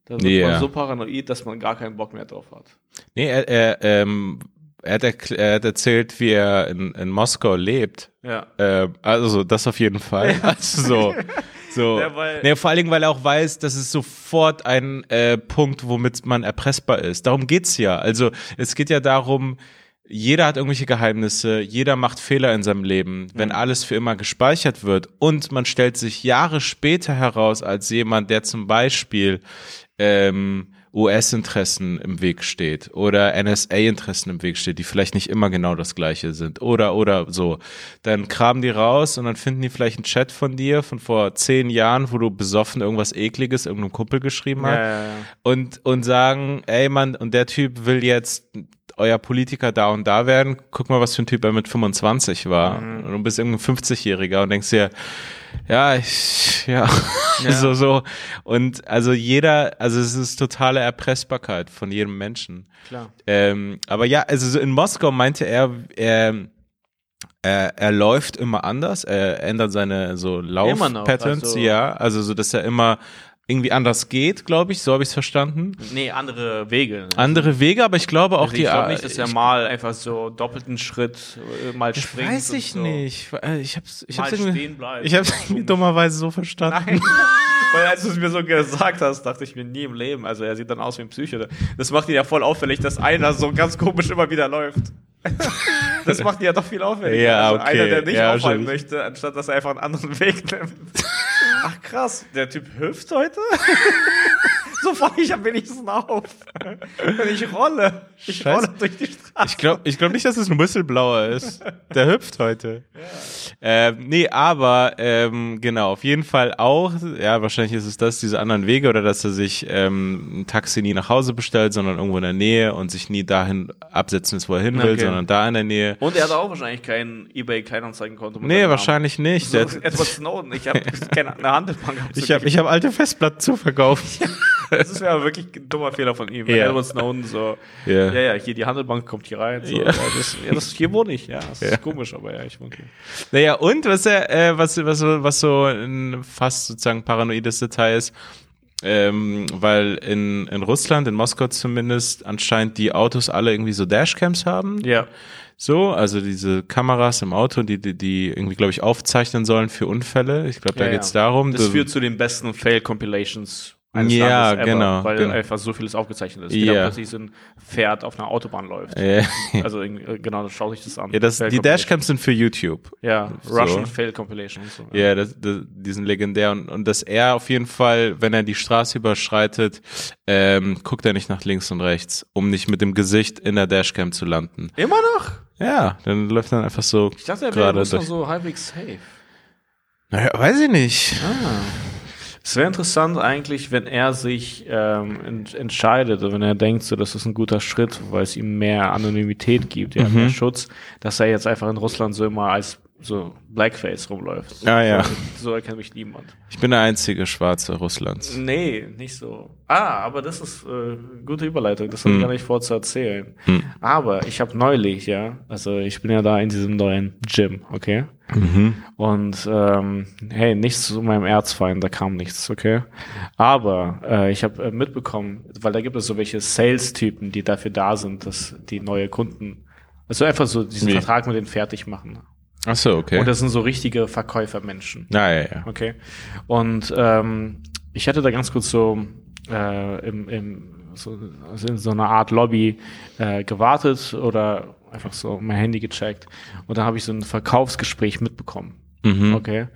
dann wird Ja. man so paranoid, dass man gar keinen Bock mehr drauf hat. Nee, er, er, ähm, er, hat, er hat erzählt, wie er in, in Moskau lebt. Ja. Äh, also das auf jeden Fall. Also so. So. Ja, weil- nee, vor allen Dingen, weil er auch weiß, dass es sofort ein äh, Punkt, womit man erpressbar ist. Darum geht's ja. Also es geht ja darum, jeder hat irgendwelche Geheimnisse, jeder macht Fehler in seinem Leben. Wenn alles für immer gespeichert wird und man stellt sich Jahre später heraus als jemand, der zum Beispiel ähm, US-Interessen im Weg steht oder NSA-Interessen im Weg steht, die vielleicht nicht immer genau das gleiche sind oder oder so, dann kramen die raus und dann finden die vielleicht einen Chat von dir von vor zehn Jahren, wo du besoffen irgendwas ekliges irgendeinem Kumpel geschrieben hast Ja, ja, ja. und und sagen, ey Mann, und der Typ will jetzt euer Politiker da und da werden. Guck mal, was für ein Typ er mit 25 war. Mhm. Und du bist irgendein 50-Jähriger und denkst dir, ja, ich, ja, so, so. Und also jeder, also es ist totale Erpressbarkeit von jedem Menschen. Klar. Ähm, aber ja, also so in Moskau meinte er, er, er, er läuft immer anders, er ändert seine so Laufpatterns, also- ja, also so, dass er immer irgendwie anders geht, glaube ich, so habe ich es verstanden. Nee, andere Wege. Andere Wege, aber ich glaube auch Also die. ich glaube nicht, dass er ich, mal einfach so doppelten Schritt äh, mal springt. weiß ich so. nicht. Äh, Ich hab's, ich Mal hab's irgendwie, bleibt. ich hab's irgendwie dummerweise so verstanden. Nein. Weil als du es mir so gesagt hast, dachte ich mir nie im Leben. Also er sieht dann aus wie ein Psycho. Das macht ihn ja voll auffällig, dass einer so ganz komisch immer wieder läuft. Das macht ihn ja doch viel auffälliger. Ja, also okay. einer, der nicht Ja, auffallen möchte, anstatt dass er einfach einen anderen Weg nimmt. Ach krass, der Typ hüpft heute? so falle ich am wenigsten auf. Wenn ich rolle. Ich Scheiße. rolle durch die Straße. Ich glaube ich glaub nicht, dass es ein Whistleblower ist. Der hüpft heute. Ähm, nee, aber ähm, genau, auf jeden Fall auch, ja, wahrscheinlich ist es das, diese anderen Wege oder dass er sich ähm, ein Taxi nie nach Hause bestellt, sondern irgendwo in der Nähe und sich nie dahin absetzen ist, wo er hin will, Okay. sondern da in der Nähe. Und er hat auch wahrscheinlich kein eBay Kleinanzeigenkonto. mit Nee, seinem Namen. wahrscheinlich nicht. So, Edward Snowden. Ich habe keine eine Handelbank. ich habe ich hab alte Festplatten zu verkaufen. Das ist ja wirklich ein dummer Fehler von ihm. Ja. Edward Snowden so, Ja. ja, ja, hier die Handelbank kommt hier rein. So, Ja. ja. das, ja, das, hier wohne ich, ja. Das ist komisch, aber ja, ich wohne hier. Naja, und was er, äh, was, was, so- was so ein fast sozusagen paranoides Detail ist, ähm, weil in, in Russland, in Moskau zumindest, anscheinend die Autos alle irgendwie so Dashcams haben. Ja. So, also diese Kameras im Auto, die, die, die irgendwie, glaube ich, aufzeichnen sollen für Unfälle. Ich glaube, da ja, geht's ja. darum. Das führt zu den besten Fail-Compilations eines Ja, Landes ever, genau, Weil genau. einfach so vieles aufgezeichnet ist. Wie Ja. da plötzlich so ein Pferd auf einer Autobahn läuft. äh, Also irgendwie- genau, das schaut sich das an. ja, das, die. Dashcams sind für YouTube. Ja, So. Russian Fail Compilation und so. Ja, das, das, die sind legendär und, und dass er auf jeden Fall, wenn er die Straße überschreitet, ähm, guckt er nicht nach links und rechts, um nicht mit dem Gesicht in der Dashcam zu landen. Immer noch? Ja, dann läuft dann einfach so Ich dachte, er wäre so halbwegs safe. Naja, weiß ich nicht. Ah. Es wäre interessant eigentlich, wenn er sich ähm, ent entscheidet, oder wenn er denkt, so, das ist ein guter Schritt, weil es ihm mehr Anonymität gibt, ja, Mhm. mehr Schutz, dass er jetzt einfach in Russland so immer als so Blackface rumläuft. Ah, ja. So, so erkennt mich niemand. Ich bin der einzige Schwarze Russlands. Nee, nicht so. Ah, aber das ist äh, gute Überleitung. Das habe ich Hm. gar nicht vor zu erzählen. Hm. Aber ich habe neulich, ja, also ich bin ja da in diesem neuen Gym, okay? Mhm. Und ähm, hey, nichts zu meinem Erzfeind, da kam nichts, okay? Aber äh, ich habe äh, mitbekommen, weil da gibt es so welche Sales-Typen, die dafür da sind, dass die neue Kunden, also einfach so diesen Wie? Vertrag mit denen fertig machen. Ach so, okay. Und das sind so richtige Verkäufermenschen. ja, ja, ja. Okay. Und ähm, ich hatte da ganz kurz so, äh, im, im, so, also in so einer Art Lobby äh, gewartet oder einfach so mein Handy gecheckt. Und dann habe ich so ein Verkaufsgespräch mitbekommen. Mhm. Okay.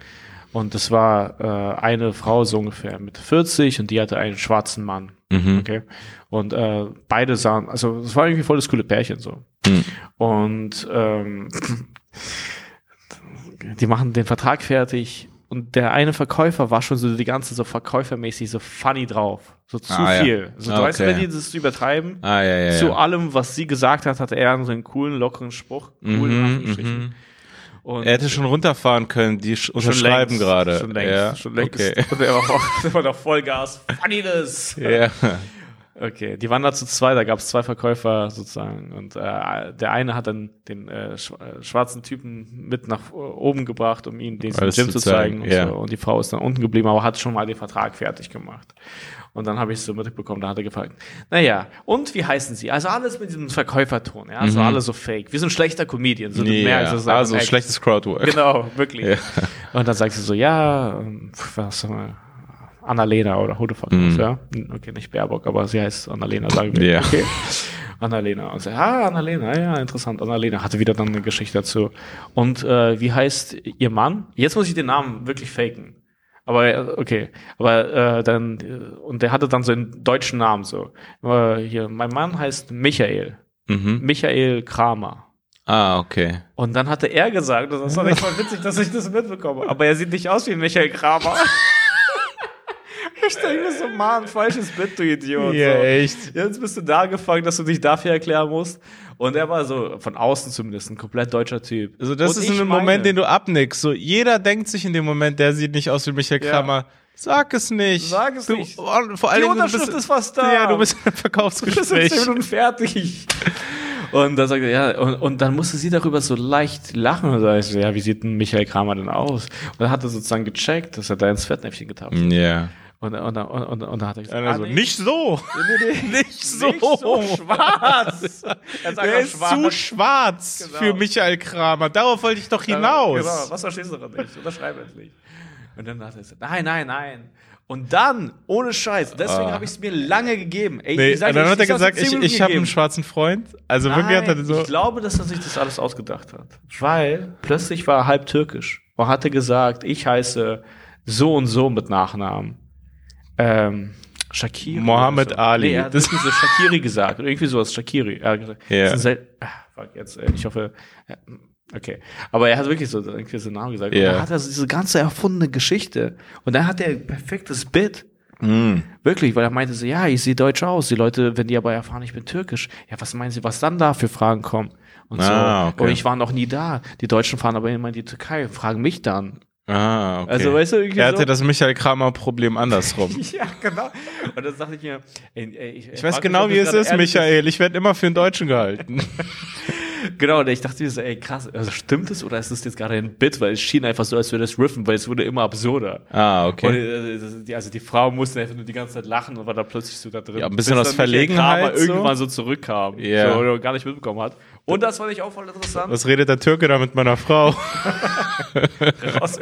Und das war äh, eine Frau so ungefähr Mitte 40 und die hatte einen schwarzen Mann. Mhm. Okay. Und äh, beide sahen, also es war irgendwie voll das coole Pärchen so. Mhm. Und ähm, die machen den Vertrag fertig und der eine Verkäufer war schon so die ganze so verkäufermäßig so funny drauf. So zu Ah, ja. viel. So, Ah, du weißt, okay. wenn die das übertreiben, Ah, ja, ja, zu ja. allem, was sie gesagt hat, hatte er so einen coolen, lockeren Spruch. Cool, in Mhm, mhm. Und Er hätte schon runterfahren können, die sch- schon unterschreiben längst, gerade. Schon längst, ja. schon längst. Okay. Und er war, auch, war noch Vollgas. Funniness. Ja. Okay, die waren da zu zwei, da gab es zwei Verkäufer sozusagen und äh, der eine hat dann den äh, äh, schwarzen Typen mit nach oben gebracht, um ihm den Alles Gym zu zeigen, und, ja. so. und die Frau ist dann unten geblieben, aber hat schon mal den Vertrag fertig gemacht. Und dann habe ich so mitbekommen, da hat er gefragt, naja, und wie heißen Sie? Also alles mit diesem Verkäuferton, ja, also alles so fake. Wir sind schlechter Comedian, so du Ja, merkst, das einfach also echt. schlechtes Crowdwork. Genau, wirklich. Ja. Und dann sagt sie so, ja, ähm, was sag mal, Annalena oder who the fuck Mhm. knows, ja. Okay, nicht Baerbock, aber sie heißt Annalena, sagen wir. Ja. Okay. Annalena. Und sie, ah, Annalena, ja, interessant. Annalena hatte wieder dann eine Geschichte dazu. Und äh, wie heißt ihr Mann? Jetzt muss ich den Namen wirklich faken. Aber äh, okay, aber äh, dann äh, und der hatte dann so einen deutschen Namen so. Äh, hier, mein Mann heißt Michael, Mhm. Michael Kramer. Ah, okay. Und dann hatte er gesagt, das war nicht mal witzig, dass ich das mitbekomme, aber er sieht nicht aus wie Michael Kramer. ich denke mir so, Mann, falsches Bit, du Idiot. Ja, so. echt. Jetzt bist du da gefangen, dass du dich dafür erklären musst. Und er war so, von außen zumindest, ein komplett deutscher Typ. Also das Und ist ich ein Moment, den du abnickst. So jeder denkt sich in dem Moment, der sieht nicht aus wie Michael Ja. Kramer. Sag es nicht. Sag es du, nicht. und Vor allen Die Unterschrift bist, ist fast da. Ja, du bist im Du bist in Verkaufsgespräch. Minuten fertig. Und dann sagt er, ja, und, und dann musste sie darüber so leicht lachen. Und da ich so, ja, wie sieht denn Michael Kramer denn aus? Und dann hat er sozusagen gecheckt, dass er da ins Fettnäpfchen getappt hat. Ja. Und, und, und, und dann hat er gesagt, Einer so, nee, nicht so. Nicht so. nicht schwarz. Er ist zu schwarz Genau. für Michael Kramer. Darauf wollte ich doch hinaus. Genau, was verstehst du daran nicht? Unterschreib endlich. Und dann hat er gesagt, nein, nein, nein. Und dann, ohne Scheiß, deswegen Ah. habe ich es mir lange gegeben. Ey, Nee, und dann hat er gesagt, ich, ich habe einen schwarzen Freund. Also wirklich hat er Nein, so. Ich glaube, dass er sich das alles ausgedacht hat. Weil plötzlich war er halb türkisch und hatte gesagt, ich heiße so und so mit Nachnamen. Ähm, Shakiri. Mohammed so. Ali. Nee, er hat Das- so Shakiri gesagt. Oder irgendwie sowas, Shakiri. Er hat gesagt, Ja. das ist ein sel- ah, fuck, jetzt, äh, ich hoffe, ja, okay. Aber er hat wirklich so irgendwie so einen Namen gesagt. Und Ja. dann hat er so diese ganze erfundene Geschichte. Und dann hat er ein perfektes Bit. Mm. Wirklich, weil er meinte so, ja, ich sehe deutsch aus. Die Leute, wenn die aber erfahren, ich bin türkisch, ja, was meinen sie, was dann da für Fragen kommen? Und Ah, so. okay. Und ich war noch nie da. Die Deutschen fahren aber immer in die Türkei, fragen mich dann. Ah, okay. Also, weißt du, er hatte so. das Michael Kramer-Problem andersrum. Ja, genau. Und dann dachte ich mir, ey, ey, ich, Ich weiß genau, wie es ist, Michael. Ich werde immer für einen Deutschen gehalten. Genau, und ich dachte mir so, ey, krass, also stimmt es oder ist das jetzt gerade ein Bit? Weil es schien einfach so, als würde es riffen, weil es wurde immer absurder. ah, Und, okay. äh, das- die, also die Frau musste einfach nur die ganze Zeit lachen und war da plötzlich so da drin. Ja, ein bisschen Bis aus Verlegenheit Kramer so. irgendwann so zurückkam. Ja. So, und gar nicht mitbekommen hat. Und das fand ich auch voll interessant. Was redet der Türke da mit meiner Frau? Raus-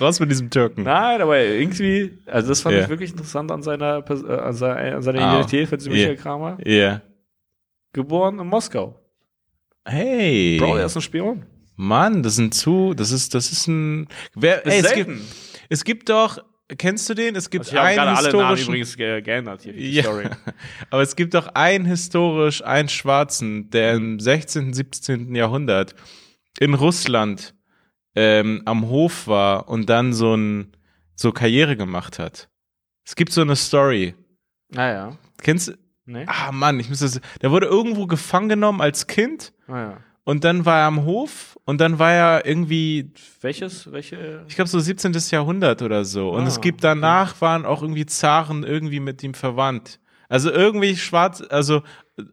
Raus mit diesem Türken. Nein, aber irgendwie, also das fand Ja. ich wirklich interessant an seiner, äh, an seiner, an seiner Ah. Identität von diesem Ja. Michael Kramer. Ja. Geboren in Moskau. Hey. Bro, er ist ein Spion. Mann, das sind zu, das ist, das ist ein, wer, Ist ey, es, gibt, es gibt doch, kennst du den? Es gibt Also ich habe einen gerade alle Namen historischen, übrigens ge geändert hier, die ja, Story. aber es gibt doch einen historisch, einen Schwarzen, der im 16., 17. Jahrhundert in Russland ähm, am Hof war und dann so ein, so Karriere gemacht hat. Es gibt so eine Story. Naja. Kennst du? Nee? Ah Mann, ich muss das. Der wurde irgendwo gefangen genommen als Kind Naja. Und dann war er am Hof und dann war er irgendwie, Welches? Welche? ich glaube so 17. Jahrhundert oder so. Und Ah, es gibt danach waren auch irgendwie Zaren irgendwie mit ihm verwandt. Also irgendwie schwarz, also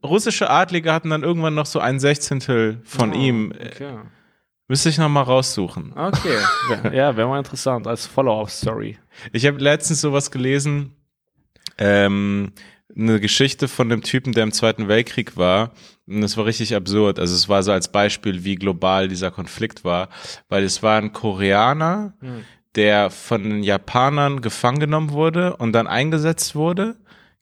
russische Adlige hatten dann irgendwann noch so ein Sechzehntel von Ah, ihm. Okay. Müsste ich noch mal raussuchen. Okay. ja, wäre mal interessant als Follow-up-Story. Ich habe letztens sowas gelesen, ähm, eine Geschichte von dem Typen, der im Zweiten Weltkrieg war. Und das war richtig absurd. Also es war so als Beispiel, wie global dieser Konflikt war, weil es war ein Koreaner, Hm. der von den Japanern gefangen genommen wurde und dann eingesetzt wurde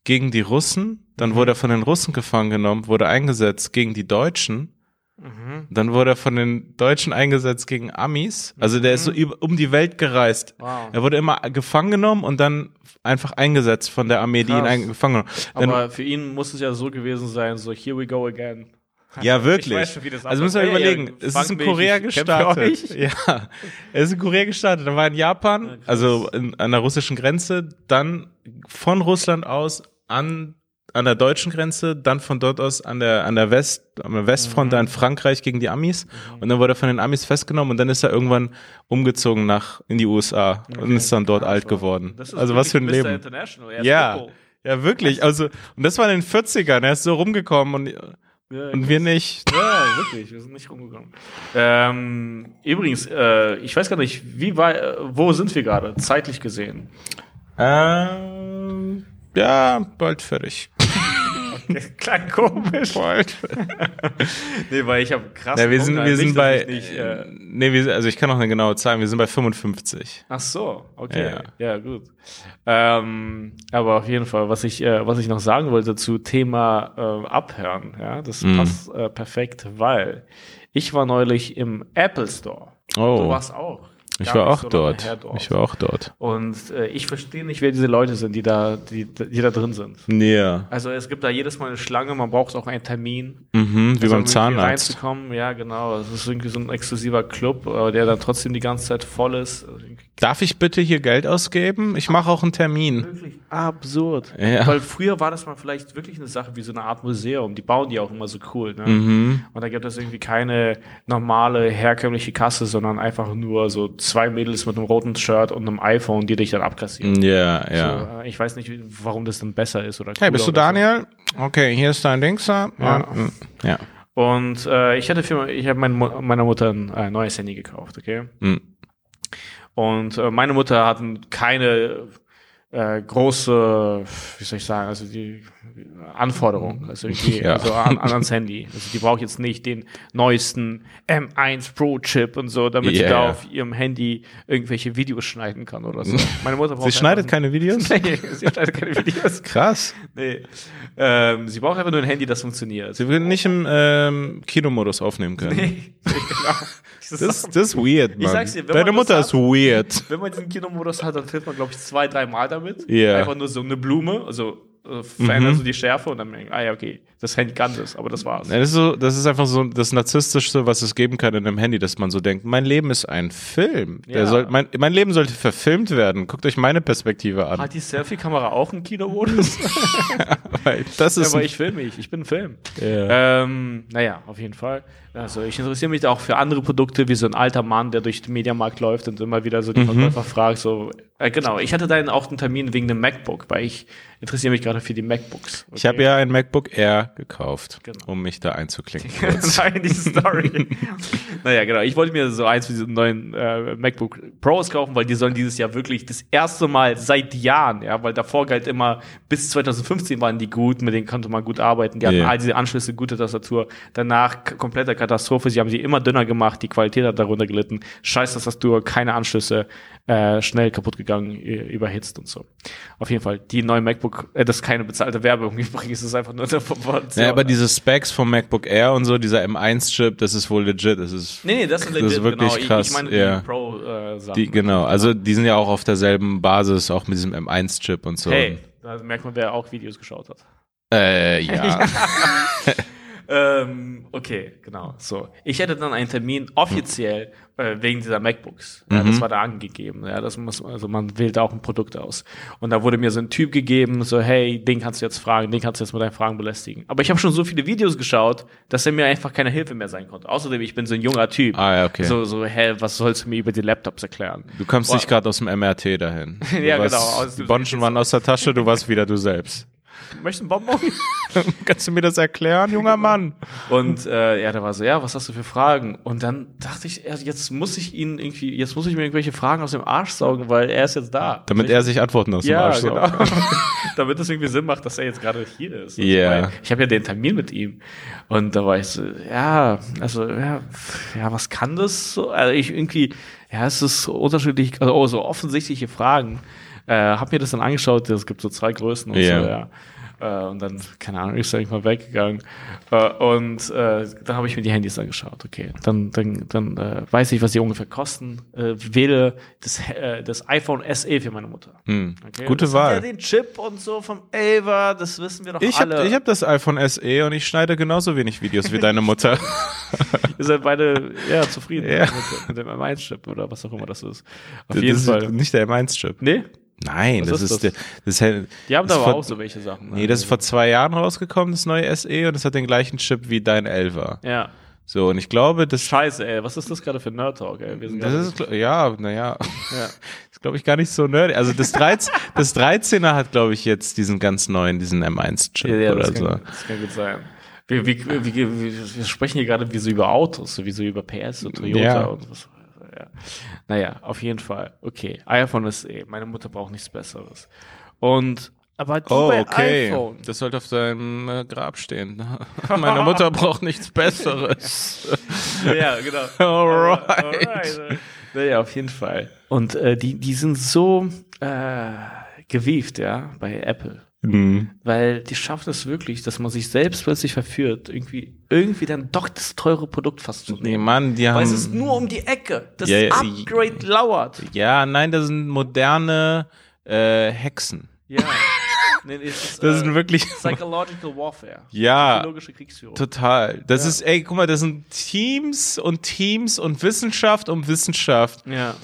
gegen die Russen. Dann Mhm. wurde er von den Russen gefangen genommen, wurde eingesetzt gegen die Deutschen. Mhm. Dann wurde er von den Deutschen eingesetzt gegen Amis. Also der ist so über, um die Welt gereist. Wow. Er wurde immer gefangen genommen und dann einfach eingesetzt von der Armee, die ihn Krass. gefangen hat. Dann, Aber für ihn muss es ja so gewesen sein, so here we go again. ja, wirklich. Schon, also müssen wir überlegen, Ey, es ist in mich, Korea ich kämpfe für gestartet. Ja, es ist in Korea gestartet. Dann war er in Japan, krass. also in, an der russischen Grenze, dann von Russland aus an an der deutschen Grenze, dann von dort aus an der an der West an der Westfront Mhm. in Frankreich gegen die Amis und dann wurde er von den Amis festgenommen und dann ist er irgendwann umgezogen nach in die USA und Okay. ist dann dort Krass, alt geworden. Also was für ein Mr. Leben. Ja. Ja, wirklich. Also, und das war in den 40ern. Er ist so rumgekommen und, Ja, und wir nicht. Ja, wirklich, wir sind nicht rumgekommen. Ähm, übrigens, äh, ich weiß gar nicht, wie war, äh, wo sind wir gerade, zeitlich gesehen? Ähm, ja, bald fertig. Klang komisch. Nee, weil ich habe krass. Ja, wir sind, Hunger. wir sind bei, ich Nicht, äh, nee, wir, also ich kann noch eine genaue Zahl, wir sind bei 55. ach so, okay. Ja. Ja, gut. Ähm, aber auf jeden Fall, was ich, äh, was ich noch sagen wollte zu Thema äh, Abhören, ja, das Mhm. passt äh, perfekt, weil ich war neulich im Apple Store. Du Oh, warst auch. Ich war auch so dort. her Ich war auch dort. Und äh, ich verstehe nicht, wer diese Leute sind, die da, die, die da drin sind. Ja. Also es gibt da jedes Mal eine Schlange, man braucht auch einen Termin. Mhm, wie also, beim Zahnarzt. Reinzukommen, ja genau. Es ist irgendwie so ein exklusiver Club, aber der dann trotzdem die ganze Zeit voll ist. Darf ich bitte hier Geld ausgeben? Ich mache auch einen Termin. Wirklich absurd. Ja. Weil früher war das mal vielleicht wirklich eine Sache wie so eine Art Museum. Die bauen die auch immer so cool. Ne? Mhm. Und da gibt es irgendwie keine normale, herkömmliche Kasse, sondern einfach nur so zwei Mädels mit einem roten Shirt und einem iPhone, die dich dann abkassieren. Ja, ja. So, äh, ich weiß nicht, warum das dann besser ist oder Hey, bist du oder so. Daniel? Okay, hier ist dein Dings da. Ja. Ja. mm, ja. Und äh, ich hatte für ich habe mein, meiner Mutter ein äh, neues Handy gekauft, okay? Mm. Und äh, meine Mutter hat keine äh, große, wie soll ich sagen, also die Anforderungen, also irgendwie Ja. also an, an ans Handy. Also die braucht jetzt nicht den neuesten M1 Pro Chip und so, damit sie Ja, da auf ihrem Handy irgendwelche Videos schneiden kann oder so. Meine Mutter braucht Sie schneidet keine Videos? Nee, sie schneidet keine Videos. Krass. Nee. Ähm, sie braucht einfach nur ein Handy, das funktioniert. Sie will nicht im ähm, Kinomodus aufnehmen können. Nee, genau. Das, das ist weird, Mann. Dir, Deine Mutter hat- ist weird. Wenn man diesen Kinomodus hat, dann filmt man, glaube ich, zwei, drei Mal damit. Ja. Einfach nur so eine Blume, also äh, verändern so die Schärfe und dann denken, ah ja, okay, das Handy kann das, aber das war's. Ja, Das ist, so, das ist einfach so das Narzisstischste, was es geben kann in einem Handy, dass man so denkt, mein Leben ist ein Film. Der Ja. soll, mein, mein Leben sollte verfilmt werden. Guckt euch meine Perspektive an. Hat die Selfie-Kamera auch einen Kinomodus? Ja, aber ich filme mich, ich bin ein Film. Ja. Ähm, naja, auf jeden Fall. Also ich interessiere mich auch für andere Produkte, wie so ein alter Mann, der durch den Mediamarkt läuft und immer wieder so die Mhm. Verkäufer fragt, so, äh, genau, ich hatte dann auch einen Termin wegen dem MacBook, weil ich interessiere mich gerade für die MacBooks. ich habe ja ein MacBook Air gekauft, Genau. um mich da einzuklinken. kurz. Nein, diese Story. naja, genau. Ich wollte mir so eins von diesen neuen äh, MacBook Pros kaufen, weil die sollen dieses Jahr wirklich das erste Mal seit Jahren, ja, weil davor galt immer, bis 2015 waren die gut, mit denen konnte man gut arbeiten. Die hatten Ja. all diese Anschlüsse, gute Tastatur. Danach k- komplette Katastrophe. Sie haben sie immer dünner gemacht, die Qualität hat darunter gelitten. Scheiß Tastatur, keine Anschlüsse, äh, schnell kaputt gegangen, ü- überhitzt und so. Auf jeden Fall, die neue MacBook, äh, das ist keine bezahlte Werbung übrigens, es ist einfach nur eine Information. Ja, aber diese Specs vom MacBook Air und so, dieser M1-Chip, das ist wohl legit. Das ist, Nee, nee, das ist legit, das ist wirklich genau. Ich- krass. Ich, meine ja. die Pro-Sachen. Die, genau, also die sind ja auch auf derselben Basis, auch mit diesem M1-Chip und so. Hey, da merkt man, wer auch Videos geschaut hat. Äh, ja. ähm, okay, genau. So, ich hätte dann einen Termin offiziell äh, wegen dieser MacBooks. Ja, Das war da angegeben. Ja, das muss, also man wählt auch ein Produkt aus. Und da wurde mir so ein Typ gegeben, so hey, den kannst du jetzt fragen, den kannst du jetzt mit deinen Fragen belästigen. Aber ich habe schon so viele Videos geschaut, dass er mir einfach keine Hilfe mehr sein konnte. Außerdem, ich bin so ein junger Typ. Ah, ja, okay. So, so, hä, was sollst du mir über die Laptops erklären? Du kommst Boah. nicht gerade aus dem MRT dahin. Ja, genau, Die Bonschen waren aus der Tasche, du warst wieder du selbst. Möchtest du einen Bonbon? Kannst du mir das erklären, junger Mann? Und äh, ja, der war so, ja, was hast du für Fragen? Und dann dachte ich, jetzt muss ich ihn irgendwie, jetzt muss ich mir irgendwelche Fragen aus dem Arsch saugen, weil er ist jetzt da. Damit er sich Antworten aus dem ja, Arsch genau. saugt. Damit es irgendwie Sinn macht, dass er jetzt gerade hier ist. Ja. weil Ich habe ja den Termin mit ihm. Und da war ich so, ja, also, ja, ja, was kann das so? Also ich irgendwie, ja, es ist so unterschiedlich, also oh, so offensichtliche Fragen. Äh, hab mir das dann angeschaut, es gibt so zwei Größen und Ja. so, ja. Äh, und dann, keine Ahnung, ist nicht mal weggegangen. Äh, und äh, dann habe ich mir die Handys angeschaut. Okay, dann, dann, dann äh, weiß ich, was die ungefähr kosten. Äh, wähle das, äh, das iPhone SE für meine Mutter. Hm. Okay, Gute das Wahl. Ja den Chip und so vom Ava, das wissen wir doch Ich alle. habe ich hab das iPhone SE und ich schneide genauso wenig Videos wie deine Mutter. Ihr seid beide ja, zufrieden Ja. mit, mit dem M1-Chip oder was auch immer das ist. Auf das jeden ist Fall. nicht der M1-Chip. Nee, Nein, Was das ist ist, das? der. Das ist halt, die haben da vor- aber auch so welche Sachen. ne? Nee, das ist vor zwei Jahren rausgekommen, das neue SE, und es hat den gleichen Chip wie dein 11er. Ja. So, und ich glaube, das, Scheiße, ey, was ist das gerade für Nerd Talk, ey? Das ist, ja, naja, ja. ist glaube ich gar nicht so nerdy. Also das 13, das 13er hat, glaube ich, jetzt diesen ganz neuen, diesen M1-Chip Ja, ja, oder das, so. kann, das kann gut sein. Wir, wir, wir, wir, sprechen hier gerade wie so über Autos, so wie so über PS und Toyota Ja. und was. Ja. Naja, auf jeden Fall. Okay, iPhone ist eh. Meine Mutter braucht nichts Besseres. Und aber die Oh, bei okay. iPhone. Das sollte auf deinem äh, Grab stehen. Meine Mutter braucht nichts Besseres. Ja, genau. Alright. Alright. Naja, auf jeden Fall. Und äh, die, die sind so äh, gewieft, ja, bei Apple. Hm. Weil die schaffen es wirklich, dass man sich selbst plötzlich verführt, irgendwie, irgendwie dann doch das teure Produkt fast zu Nee, nehmen. Mann, die Weil haben. es ist nur um die Ecke. Das Ja, ja, Upgrade lauert. ja, nein, das sind moderne äh, Hexen. Ja. nee, nee, ist, Das äh, sind wirklich. Psychological Warfare. Ja, Psychologische Kriegsführung. total. Das Ja. ist, ey, guck mal, das sind Teams und Teams und Wissenschaft um Wissenschaft. Ja.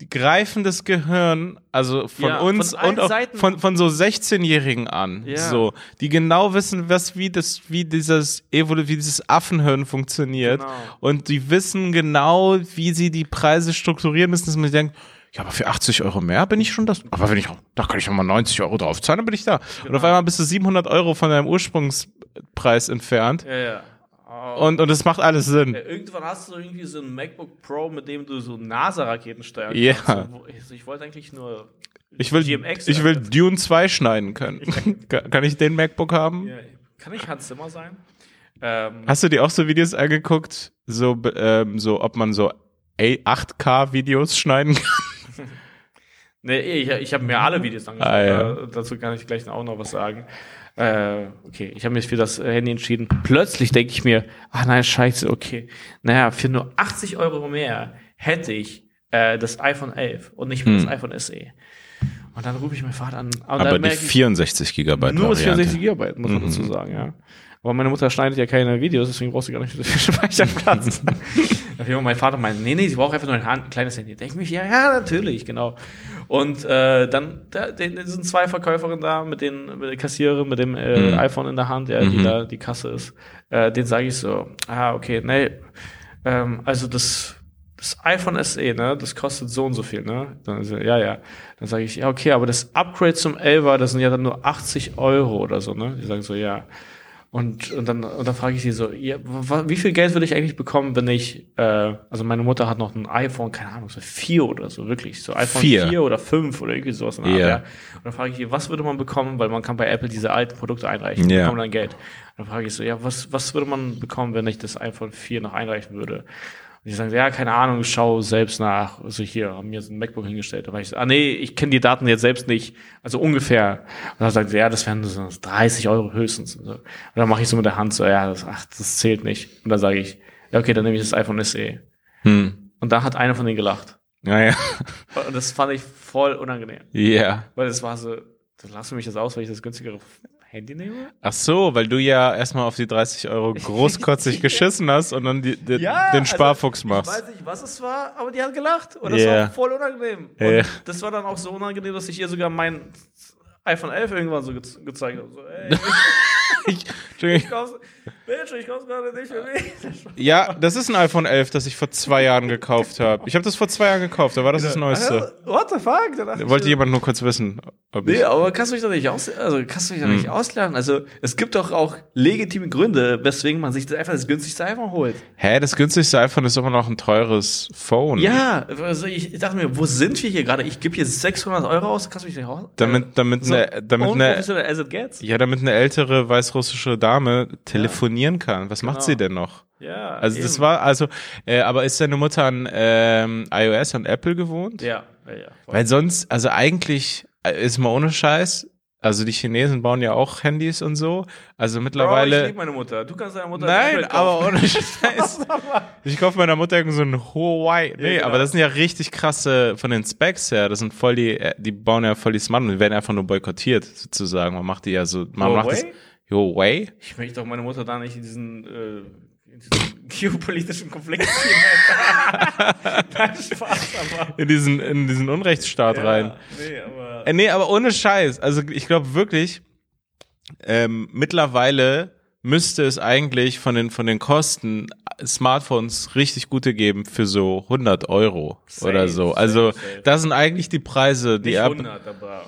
Die greifen das Gehirn, also von Ja, uns von und auch Seiten. von, von so 16-Jährigen an. Ja. So, die genau wissen, was, wie das, wie dieses Evolu wie dieses Affenhirn funktioniert. Genau. Und die wissen genau, wie sie die Preise strukturieren müssen, dass man sich denkt, ja, aber für 80 Euro mehr bin ich schon das. Aber wenn ich, da kann ich noch mal 90 Euro drauf zahlen, dann bin ich da. Und Genau. auf einmal bist du 700 Euro von deinem Ursprungspreis entfernt. Ja, ja. Und, und es macht alles Sinn. Irgendwann hast du irgendwie so ein MacBook Pro, mit dem du so NASA-Raketen steuern Ja. kannst. So, wo- Ich, wollte eigentlich nur Ich will, GMX ich will. Dune 2 schneiden können. Kann ich den MacBook haben? Ja, kann ich Hans Zimmer sein? Ähm, Hast du dir auch so Videos angeguckt, so, ähm, so ob man so 8K-Videos schneiden kann? nee, ich, ich habe mir alle Videos angeschaut. Ah, ja. äh, dazu kann ich gleich auch noch was sagen. Äh, okay, ich habe mich für das Handy entschieden. Plötzlich denke ich mir, ach nein, scheiße, okay. Naja, für nur 80 Euro mehr hätte ich äh, das iPhone 11 und nicht mehr Hm. das iPhone SE. Und dann rufe ich meinen Vater an. Aber die merke ich, 64 Gigabyte Nur bis Variante. 64 Gigabyte, muss man Mhm. dazu sagen, ja. Aber meine Mutter schneidet ja keine Videos, deswegen brauchst du gar nicht so viel Speicherplatz. Auf jeden Fall mein Vater meinte, nee, nee, sie braucht einfach nur ein kleines Handy. Denke ich mich, ja, ja, natürlich, genau. Und äh, dann da, da sind zwei Verkäuferinnen da mit den mit der Kassiererin mit dem äh, Mhm. iPhone in der Hand, ja, die Mhm. da die Kasse ist. Äh, den sage ich so, ah, okay, nee, ähm, also das das iPhone SE, ne, das kostet so und so viel, ne? Dann so, ja, ja. Dann sage ich, ja, okay, aber das Upgrade zum 11er, das sind ja dann nur 80 Euro oder so, ne? Die sagen so, ja. Und, und dann, und dann frage ich sie so, ja, wie viel Geld würde ich eigentlich bekommen, wenn ich, äh, also meine Mutter hat noch ein iPhone, keine Ahnung, so vier oder so, wirklich, so iPhone Vier. 4 oder 5 oder irgendwie sowas. Art, Ja. Und dann frage ich sie, was würde man bekommen, weil man kann bei Apple diese alten Produkte einreichen, Ja. bekommt dann Geld. Und dann frage ich so, ja, was, was würde man bekommen, wenn ich das iPhone 4 noch einreichen würde? Und die sagen, ja, keine Ahnung, schau selbst nach. Also hier, haben mir so ein MacBook hingestellt. Da war ich so, ah nee, ich kenne die Daten jetzt selbst nicht. Also ungefähr. Und dann sagt sie, ja, das wären so 30 Euro höchstens. Und, so. und dann mache ich so mit der Hand so, ja, das, ach, das zählt nicht. Und dann sage ich, ja, okay, dann nehme ich das iPhone SE. Hm. Und da hat einer von denen gelacht. Naja. Und das fand ich voll unangenehm. Ja. Weil es war so, dann lass mich das aus, weil ich das günstigere Handy nehme? Ach so, weil du ja erstmal auf die 30 Euro großkotzig geschissen hast und dann die, die, den Sparfuchs also, machst. Ich weiß nicht, was es war, aber die hat gelacht. Und das Ja. war voll unangenehm. Und Ja. das war dann auch so unangenehm, dass ich ihr sogar mein iPhone 11 irgendwann so ge gezeigt habe. So, ey, Ich, ich kauf's, Bitch, ich kauf's gerade nicht für mich. ja, das ist ein iPhone 11, das ich vor zwei Jahren gekauft habe. Ich habe das vor zwei Jahren gekauft, da war das das Neueste. What the fuck? Da Wollte jemand nur kurz wissen, ob Nee, aber kannst du mich doch nicht aus, also kannst du mich doch Hm. nicht auslernen. Also es gibt doch auch legitime Gründe, weswegen man sich das einfach das günstigste iPhone holt. Hä, das günstigste iPhone ist immer noch ein teures Phone. Ja, also ich, dachte mir, wo sind wir hier gerade? Ich gebe hier 600 Euro aus, kannst du mich nicht aus? Damit, damit, so eine, damit eine, ja, damit eine ältere weißrussische Dame telefonieren kann. Was macht Genau. sie denn noch? Ja. Also das eben. war, also, äh, aber ist deine Mutter an ähm, iOS, an Apple gewohnt? Ja, ja, ja. voll. Weil sonst, also eigentlich äh, ist mal ohne Scheiß, also die Chinesen bauen ja auch Handys und so. Also Bro, ich mittlerweile. liebe meine Mutter. Du kannst deiner Mutter Nein, aber ohne Scheiß. Ich kaufe meiner Mutter so ein Huawei. Nee, genau. aber das sind ja richtig krasse von den Specs her. Das sind voll die, äh, die bauen ja voll die Smart und die werden einfach nur boykottiert, sozusagen. Man macht die ja so, man macht das. Huawei? Huawei? Ich möchte doch meine Mutter da nicht in diesen, äh, in diesen geopolitischen Konflikt ziehen. Nein, Spaß, aber. In diesen, in diesen Unrechtsstaat rein. Ja, nee, aber. Äh, nee, aber ohne Scheiß. Also ich glaube wirklich, ähm, mittlerweile müsste es eigentlich von den, von den Kosten Smartphones richtig gute geben für so 100 Euro Safe, oder so. safe, Also safe. das sind eigentlich die Preise, die Nicht Apple- 100, aber.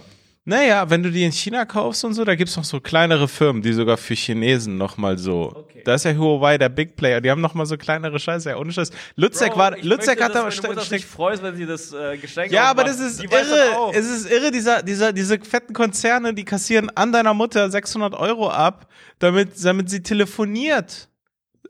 Naja, wenn du die in China kaufst und so, da gibt's noch so kleinere Firmen, die sogar für Chinesen nochmal so. Okay. Da ist ja Huawei der Big Player, die haben nochmal so kleinere Scheiße. Ja, ohne Scheiß. Lutzek Bro, war, ich Lutzek hat da steck- sich freut, wenn sie das äh, Geschenk Ja, aber das ist Die irre. Es ist irre, dieser, dieser, diese fetten Konzerne, die kassieren an deiner Mutter 600 Euro ab, damit, damit sie telefoniert.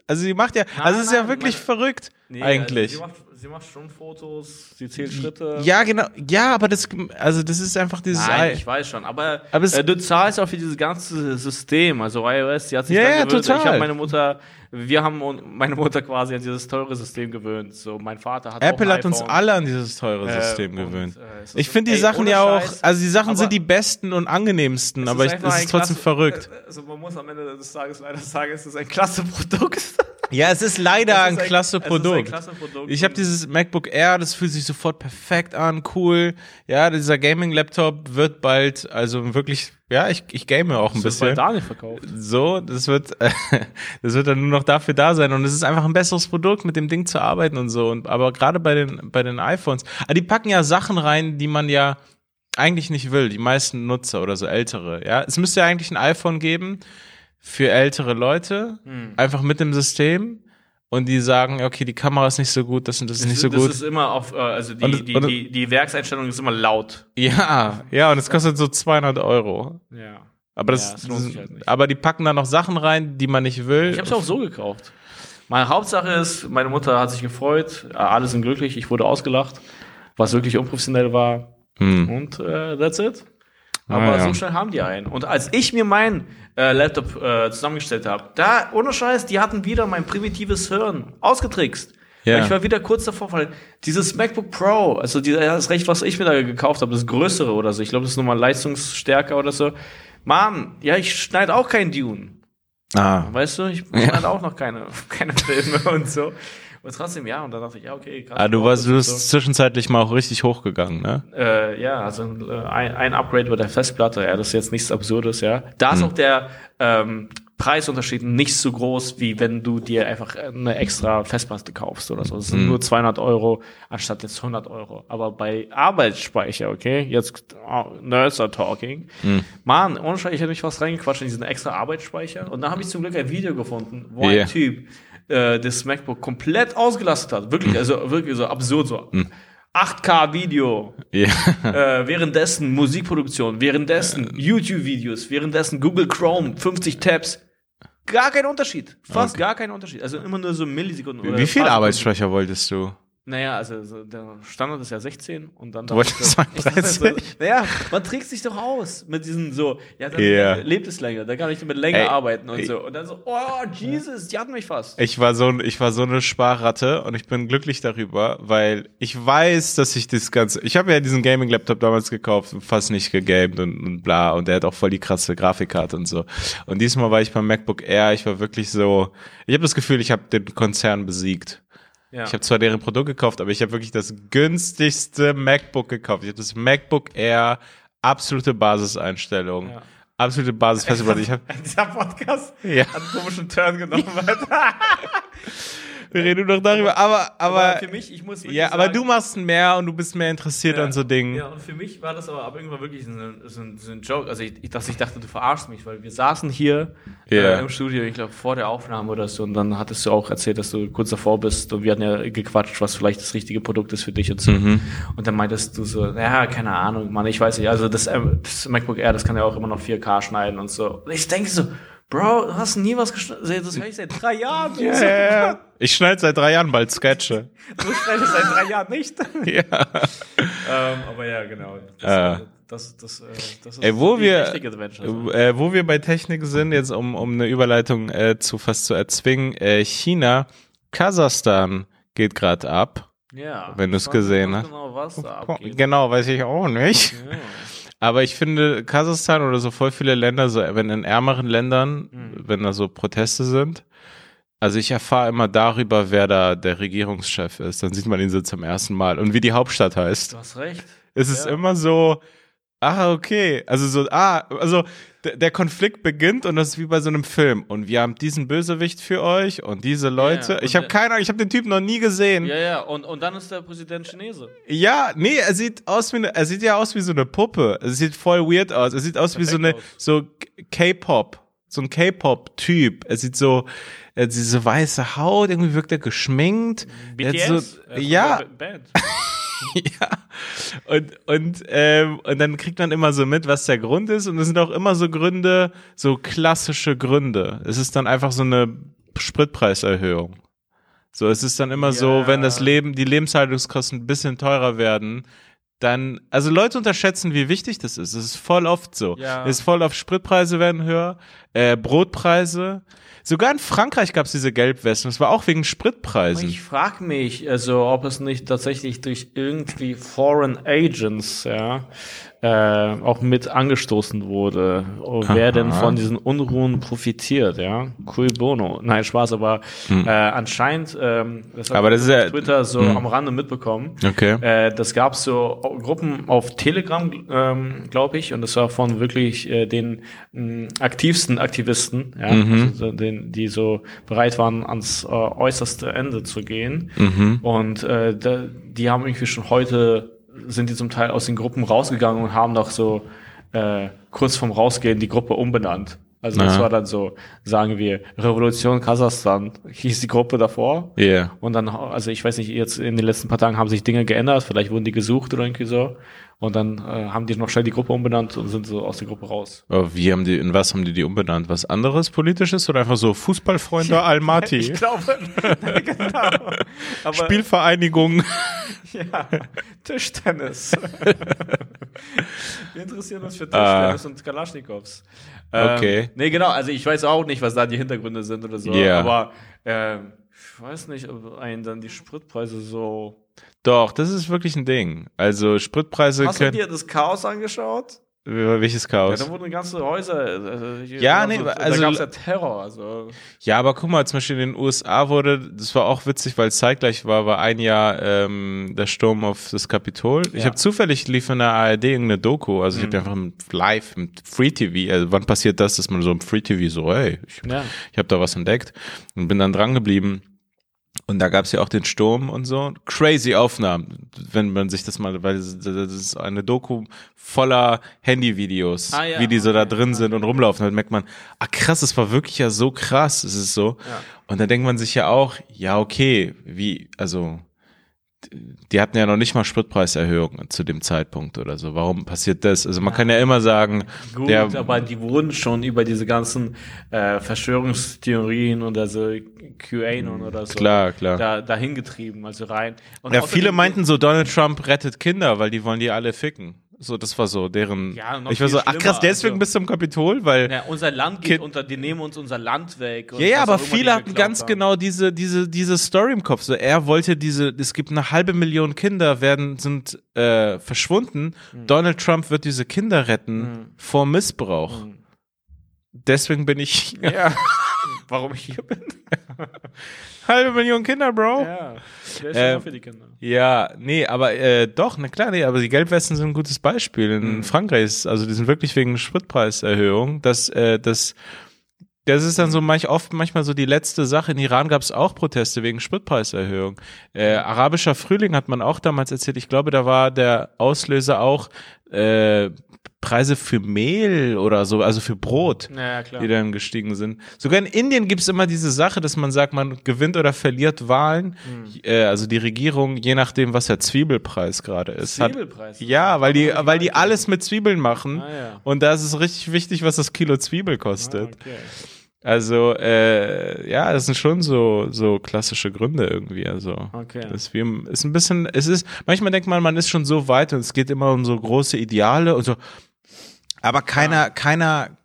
Also sie macht ja, also es ist ja nein, wirklich meine- verrückt, Nee, eigentlich. Also sie, macht, schon Fotos, sie zählt Schritte. ja, genau. Ja, aber das, also das ist einfach dieses. Nein, Ei- ich weiß schon, aber, Aber es- äh, du zahlst auch für dieses ganze System, also iOS, die hat sich Ja, dann ja, gewöhnt. total. Ich habe meine Mutter, wir haben meine Mutter quasi an dieses teure System gewöhnt. So, mein Vater hat auch Apple ein hat uns alle an dieses teure Äh, System und, gewöhnt. äh, es ist- ich finde die ey, Sachen ja auch, Scheiß, also die Sachen sind die besten und angenehmsten, Es aber ist ich, es ist trotzdem klasse- verrückt. äh, Also man muss am Ende des Tages leider sagen, es ist ein klasse Produkt. Ja, es ist leider Es ein, ist klasse es ist Produkt. ein klasse Produkt. Ich habe dieses MacBook Air, das fühlt sich sofort perfekt an, cool. Ja, dieser Gaming-Laptop wird bald, also wirklich, ja, ich, ich game auch ein das bisschen. Daniel verkauft. So, das wird, das wird dann nur noch dafür da sein und es ist einfach ein besseres Produkt, mit dem Ding zu arbeiten und so. Und aber gerade bei den bei den iPhones, ah, die packen ja Sachen rein, die man ja eigentlich nicht will. Die meisten Nutzer oder so ältere. Ja, es müsste ja eigentlich ein iPhone geben für ältere Leute, Hm. einfach mit dem System. Und die sagen, okay, die Kamera ist nicht so gut, das und das ist nicht so das gut. ist immer auf, äh, also die, Und- die, und- die, die Werkseinstellung ist immer laut. ja, ja, und es kostet so 200 Euro. Ja. Aber Ja, das, das lohnt sich halt aber die packen da noch Sachen rein, die man nicht will. Ich habe es auch so gekauft. Meine Hauptsache ist, meine Mutter hat sich gefreut, äh, alle sind glücklich, ich wurde ausgelacht, was wirklich unprofessionell war. Hm. Und äh, that's it. Ah, Aber ja. so schnell haben die einen. Und als ich mir meinen äh, Laptop äh, zusammengestellt habe, da, ohne Scheiß, die hatten wieder mein primitives Hirn ausgetrickst. Ja. Ich war wieder kurz davor, weil dieses MacBook Pro, also die, das Recht, was ich mir da gekauft habe, das größere oder so, ich glaube, das ist nochmal leistungsstärker oder so. Mann, ja, ich schneide auch kein Dune. Ah. Weißt du, ich schneide auch noch keine, keine Filme und so. Und trotzdem, ja, und dann dachte ich, ja, okay, krass. Ah, du warst, du bist zwischenzeitlich mal auch richtig hochgegangen, ne? äh, ja, also äh, ein, ein Upgrade bei der Festplatte, ja, das ist jetzt nichts Absurdes, ja. Da Hm. ist auch der ähm, Preisunterschied nicht so groß, wie wenn du dir einfach eine extra Festplatte kaufst oder so. Das sind nur 200 Euro anstatt jetzt 100 Euro. Aber bei Arbeitsspeicher, okay, jetzt oh, Nerds are talking. Hm. Mann, ohne Scheiß, ich hätte mich fast reingequatscht in diesen extra Arbeitsspeicher. Und dann habe ich zum Glück ein Video gefunden, wo Ja. ein Typ äh, das MacBook komplett ausgelastet hat. Wirklich, Hm. also wirklich so absurd so. 8K-Video, Ja. äh, währenddessen Musikproduktion, währenddessen YouTube-Videos, währenddessen Google Chrome, 50 Tabs. Gar kein Unterschied. Fast gar kein Unterschied. Also immer nur so Millisekunden. oder Wie viel Arbeitsspeicher wolltest du? Naja, also so der Standard ist ja 16 und dann. Du wolltest ich sagen ich dachte 13? So, naja, man trägt sich doch aus mit diesen so, ja, dann Ja. lebt es länger, dann kann ich mit länger Ey, arbeiten und ey. so. Und dann so, oh, Jesus, die hatten mich fast. Ich war so, ich war so eine Sparratte und ich bin glücklich darüber, weil ich weiß, dass ich das Ganze, ich habe ja diesen Gaming-Laptop damals gekauft und fast nicht gegamed und, und bla und der hat auch voll die krasse Grafikkarte und so. Und diesmal war ich beim MacBook Air, ich war wirklich so, ich habe das Gefühl, ich habe den Konzern besiegt. Ja. Ich habe zwar deren Produkt gekauft, aber ich habe wirklich das günstigste MacBook gekauft. Ich habe das MacBook Air, absolute Basiseinstellung. Ja. Absolute Basisfestplatte. Ich habe Dieser Podcast Ja. hat einen komischen Turn genommen. wir reden nur noch darüber, aber aber, aber für mich, ich muss Ja, aber sagen, du machst mehr und du bist mehr interessiert Ja, an so Dingen. Ja, und für mich war das aber ab irgendwann wirklich so ein, so ein, so ein Joke. Also, ich, dass ich dachte, du verarschst mich, weil wir saßen hier Ja. äh, im Studio, ich glaube, vor der Aufnahme oder so, und dann hattest du auch erzählt, dass du kurz davor bist und wir hatten ja gequatscht, was vielleicht das richtige Produkt ist für dich und so. Mhm. Und dann meintest du so, ja, keine Ahnung, Mann, ich weiß nicht, also das, ähm, das MacBook Air, das kann ja auch immer noch 4K schneiden und so. Und ich denke so, Bro, du hast nie was geschnitten, das höre ich seit drei Jahren. Ja, ja, ja. Ich schneide seit drei Jahren bald Sketche. Du schneidest seit drei Jahren nicht. ja. ähm, aber ja, genau. Das, Äh. das, das, äh, das ist Ey, wo wir, so. äh, wo wir bei Technik sind, jetzt um, um eine Überleitung äh, zu fast zu erzwingen, äh, China, Kasachstan geht gerade ab. Ja. wenn ich weiß gesehen hast. Genau, was da abgeht. Genau, weiß ich auch nicht. Ja. Aber ich finde, Kasachstan oder so voll viele Länder, so wenn in ärmeren Ländern, Mhm. wenn da so Proteste sind, also ich erfahre immer darüber, wer da der Regierungschef ist. Dann sieht man ihn so zum ersten Mal. Und wie die Hauptstadt heißt. Du hast recht. Es ist Ja. immer so, ah, okay. Also so, ah, also der, Konflikt beginnt und das ist wie bei so einem Film. Und wir haben diesen Bösewicht für euch und diese Leute. und ich habe keine Ahnung, ich habe den Typen noch nie gesehen. Ja, ja, und, und dann ist der Präsident Chinese. Ja, nee, er sieht aus wie eine, er sieht ja aus wie so eine Puppe. Er sieht voll weird aus. Er sieht aus wie so eine, Perfekt aus. so K-Pop, so ein K-Pop-Typ. Er sieht so, er hat diese weiße Haut, irgendwie wirkt er geschminkt. Er BTS? so, äh, von ja. ja. Und, und, ähm, und dann kriegt man immer so mit, was der Grund ist. Und es sind auch immer so Gründe, so klassische Gründe. Es ist dann einfach so eine Spritpreiserhöhung. So, es ist dann immer so, Ja. wenn das Leben, die Lebenshaltungskosten ein bisschen teurer werden, dann, also Leute unterschätzen, wie wichtig das ist. Es ist voll oft so. Ja. Es ist voll oft, Spritpreise werden höher, äh, Brotpreise. Sogar in Frankreich gab es diese Gelbwesten. Das war auch wegen Spritpreisen. Ich frage mich, also, ob es nicht tatsächlich durch irgendwie Foreign Agents, ja, äh, auch mit angestoßen wurde. Oh, Wer denn von diesen Unruhen profitiert, ja? Cui bono. Nein, Spaß, aber äh, anscheinend, ähm, das Hm. Aber das ich ist auf ja- Twitter so hm. am Rande mitbekommen. Okay. Äh, das gab so Gruppen auf Telegram, ähm, glaube ich, und das war von wirklich äh, den mh, aktivsten Aktivisten, ja, Mhm. also so den, die so bereit waren, ans äh, äußerste Ende zu gehen. Mhm. Und äh, da, die haben irgendwie schon heute, sind die zum Teil aus den Gruppen rausgegangen und haben doch so äh, kurz vorm Rausgehen die Gruppe umbenannt. Also das Aha. war dann so, sagen wir, Revolution Kasachstan hieß die Gruppe davor. Yeah. Und dann, also ich weiß nicht, jetzt in den letzten paar Tagen haben sich Dinge geändert, vielleicht wurden die gesucht oder irgendwie so. Und dann äh, haben die noch schnell die Gruppe umbenannt und sind so aus der Gruppe raus. Oh, wie haben die, in was haben die die umbenannt? Was anderes politisches oder einfach so Fußballfreunde Almaty? Ich glaube, genau. Aber Spielvereinigung. ja, Tischtennis. Wir interessieren uns für Ah. Tischtennis und Kalaschnikows. Ähm, Okay. Nee, genau, also ich weiß auch nicht, was da die Hintergründe sind oder so. Ja. Aber ähm, ich weiß nicht, ob einen dann die Spritpreise so Doch, das ist wirklich ein Ding. Also Spritpreise Hast du dir das Chaos angeschaut? Welches Ja, Chaos? da wurden ganze Häuser. Äh, hier- Ja, also, nee, da also- gab es ja Terror. Also, Ja, aber guck mal, zum Beispiel in den USA wurde, das war auch witzig, weil es zeitgleich war, war ein Jahr ähm, der Sturm auf das Kapitol. Ich Ja. habe zufällig lief in der ARD irgendeine Doku, also ich Mhm. habe einfach im live im Free TV, also wann passiert das, dass man so im Free TV so, hey, ich, ja. ich habe da was entdeckt und bin dann dran geblieben. Und da gab's ja auch den Sturm und so. Crazy Aufnahmen, wenn man sich das mal, weil das das ist eine Doku voller Handyvideos, Ah, ja, wie die so da drin sind und rumlaufen. Dann merkt man, ah krass, es war wirklich ja so krass, es ist so. Ja. Und dann denkt man sich ja auch, ja okay, wie, also die hatten ja noch nicht mal Spritpreiserhöhungen zu dem Zeitpunkt oder so. Warum passiert das? Also man kann ja immer sagen, Gut, der, aber die wurden schon über diese ganzen äh, Verschwörungstheorien oder so QAnon oder so Klar, klar. Da, dahin getrieben, also rein. Und ja, viele meinten so, Donald Trump rettet Kinder, weil die wollen die alle ficken. So, das war so deren. Ja, ich war so, ach krass, deswegen also- bis zum Kapitol, weil. Ja, unser Land geht unter, die nehmen uns unser Land weg. Ja, ja, aber viele hatten ganz haben. genau diese, diese, diese Story im Kopf. So, er wollte diese, es gibt eine halbe Million Kinder, werden, sind äh, verschwunden. Hm. Donald Trump wird diese Kinder retten vor Missbrauch. Deswegen bin ich hier. Ja. Warum ich hier bin? halbe Million Kinder, Bro. Ja. Wer ist Ähm, für die Kinder? Ja, nee, aber äh, doch, na klar, nee, aber die Gelbwesten sind ein gutes Beispiel. In Frankreich ist, also die sind wirklich wegen Spritpreiserhöhung, dass äh, das das ist dann so manch, oft manchmal so die letzte Sache. In Iran gab es auch Proteste wegen Spritpreiserhöhung. Äh, arabischer Frühling hat man auch damals erzählt. Ich glaube, da war der Auslöser auch äh, Preise für Mehl oder so, also für Brot Ja, die dann gestiegen sind. Sogar in Indien gibt es immer diese Sache, dass man sagt, man gewinnt oder verliert Wahlen, Hm. äh, also die Regierung, je nachdem, was der Zwiebelpreis gerade ist. Hat, Zwiebelpreis? ja, weil die, weil die alles mit Zwiebeln machen. Ah, ja. Und da ist es richtig wichtig, was das Kilo Zwiebel Ah, kostet. okay. Also, äh, ja, das sind schon so, so klassische Gründe irgendwie. Also, Okay. das wie, ist ein bisschen, es ist, manchmal denkt man, man ist schon so weit und es geht immer um so große Ideale und so. Aber keiner, keiner,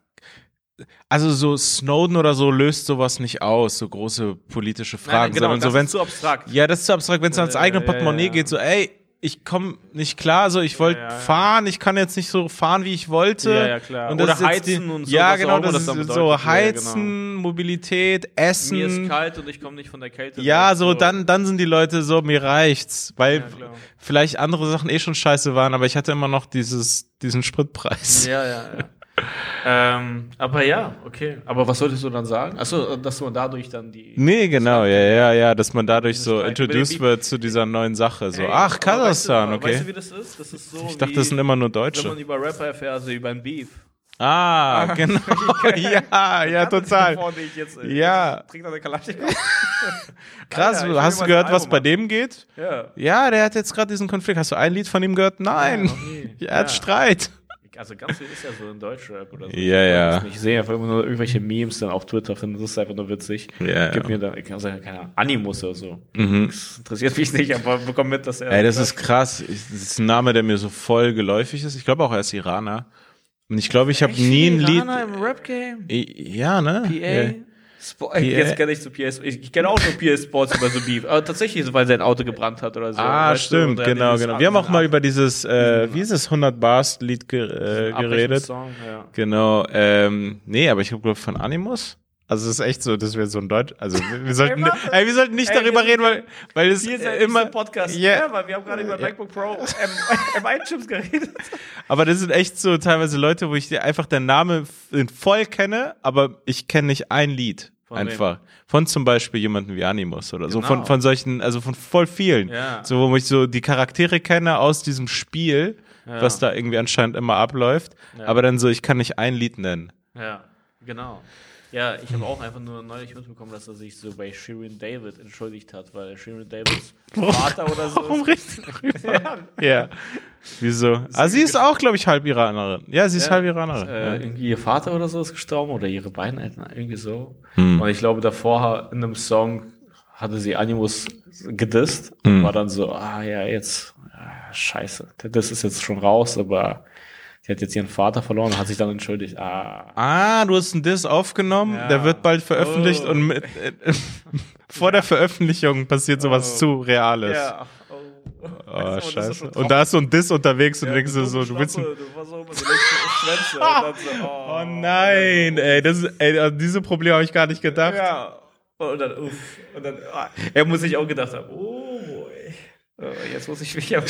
also so Snowden oder so löst sowas nicht aus, so große politische Fragen, Nein, genau, sondern das so, wenn ist zu abstrakt. ja, das ist zu abstrakt, wenn es ans Ja, eigene ja, Portemonnaie ja. geht, so, ey, ich komme nicht klar, so ich wollte ja, ja. fahren, ich kann jetzt nicht so fahren, wie ich wollte. Ja, ja, klar. Und das Oder heizen die, und so, Ja, genau, das das ist so. Ja, ja, Heizen, Mobilität, Essen. Mir ist kalt und ich komme nicht von der Kälte. Ja, weg, so dann, dann sind die Leute so, mir reicht's, weil Ja, vielleicht andere Sachen eh schon scheiße waren, aber ich hatte immer noch dieses, diesen Spritpreis. Ja, ja, ja. Ähm, aber ja, okay. Aber was solltest du dann sagen? Achso, dass man dadurch dann die. Nee, genau, ja, ja, ja, dass man dadurch so introduced wird zu dieser neuen Sache. So, Hey, ach, Kasachstan, weißt du, Weißt du, okay. wie das ist? Das ist so. Ich dachte, das sind immer nur Wenn man Deutsche. über Rapper erfährt, also über ein Beef. Ah, genau. ja, ja, total. Ja. Trinkt eine Kalaschnikow. Krass, ich will hast du gehört, was bei dem geht? Ja. Ja, der hat jetzt gerade diesen Konflikt. Hast du ein Lied von ihm gehört? Nein. nie. er hat Ja. Streit. Also ganz viel ist ja so in Deutschrap oder so. Ja, Ich ja. Ich sehe einfach immer nur irgendwelche Memes dann auf Twitter, finde das ist einfach nur witzig. Ja, Gib ja. mir dann, also keine Ahnung, Animus oder so. Mhm. Das interessiert mich nicht, aber bekomm mit, dass er. Ey, das ist krass. Ich- Das ist ein Name, der mir so voll geläufig ist. Ich glaube auch, er ist Iraner. Und ich glaube, ich habe nie ein Lied. im Rap-Game. Ja, ne? PA. Ja. Spo Jetzt kenne ich so PS. Ich, ich kenne auch nur PS Sports über so Beef. Aber tatsächlich, weil sein Auto gebrannt hat oder so. Ah, weißt du, stimmt, oder genau, genau. Wir haben auch mal über dieses, äh, wie ist es, 100 Bars Lied ge äh, geredet. Abrechnungssong, Ja. Genau, ähm, nee, aber ich glaube von Animus. Also es ist echt so, dass wir so ein Deutsch, also wir, sollten, Ey, wir sollten nicht Ey, darüber reden, weil, weil es Hier ist ja immer, immer Podcast. Ja. Ja, weil wir haben gerade über MacBook Pro M- M1-Chips geredet. aber das sind echt so teilweise Leute, wo ich dir einfach den Namen voll kenne, aber ich kenne nicht ein Lied. Von einfach. Von zum Beispiel jemanden wie Animus oder so. Von, Genau. von solchen, also von voll vielen. Ja. So, wo ich so die Charaktere kenne aus diesem Spiel, Ja. was da irgendwie anscheinend immer abläuft. Ja. Aber dann so, ich kann nicht ein Lied nennen. Ja, genau. Ja, ich habe auch einfach nur neulich mitbekommen, dass er sich so bei Shirin David entschuldigt hat, weil Shirin Davids Vater oder so. Warum du darüber? ja. Wieso? Ah, sie ist auch, glaube ich, halb Iranerin. Ja, sie ist Ja, halb Iranerin. Äh, irgendwie ihr Vater oder so ist gestorben oder ihre beiden Eltern, irgendwie so. Hm. Und ich glaube, davor in einem Song hatte sie Animus gedisst Hm. und war dann so, ah ja, jetzt, ah, scheiße, das ist jetzt schon raus, aber sie hat jetzt ihren Vater verloren und hat sich dann entschuldigt. Ah, Ah, du hast einen Diss aufgenommen, Ja. der wird bald veröffentlicht Oh. und mit, äh, vor der Veröffentlichung passiert sowas Oh. zu Reales. ja. Oh, Oh, ist scheiße. und da ist so ein Diss unterwegs und Ja, denkst du so, du willst. Du warst auch immer so oh, Oh nein, ey, das ist, ey, an diese Probleme habe ich gar nicht gedacht. Ja. Und dann, uff. Und dann, ah, er muss sich auch gedacht haben, oh. Oh, jetzt muss ich mich aber.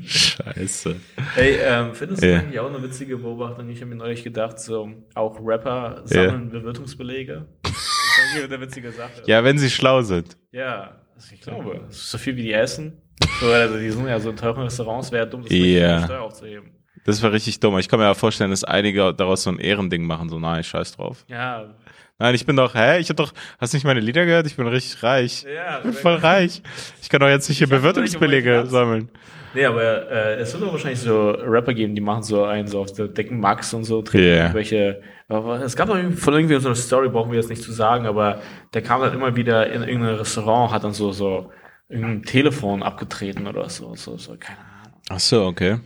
Scheiße. Ey, ähm, findest du Ja. eigentlich auch eine witzige Beobachtung? Ich habe mir neulich gedacht, so, auch Rapper sammeln Bewirtungsbelege. Das ist eine witzige Sache. Ja, wenn sie schlau sind. Ja, also ich glaube. Das ist so viel wie die essen. So, also die sind ja so in teuren Restaurants, wäre dumm, das der Steuer aufzuheben. Das war richtig dumm. Ich kann mir ja vorstellen, dass einige daraus so ein Ehrending machen, so nein, scheiß drauf. Ja. Nein, ich bin doch, hä? Ich hab doch, hast du nicht meine Lieder gehört? Ich bin richtig reich. Ja, Ich bin voll reich. Ich kann doch jetzt nicht hier Bewirtungsbelege sammeln. Nee, aber äh, es wird doch wahrscheinlich so Rapper geben, die machen so einen so auf der Dicken Max und so, treten Yeah. irgendwelche. Aber es gab doch von irgendwie so eine Story, brauchen wir jetzt nicht zu sagen, aber der kam dann immer wieder in irgendein Restaurant, hat dann so, so irgendein Telefon abgetreten oder so, so, so, keine Ahnung. Ach so, okay.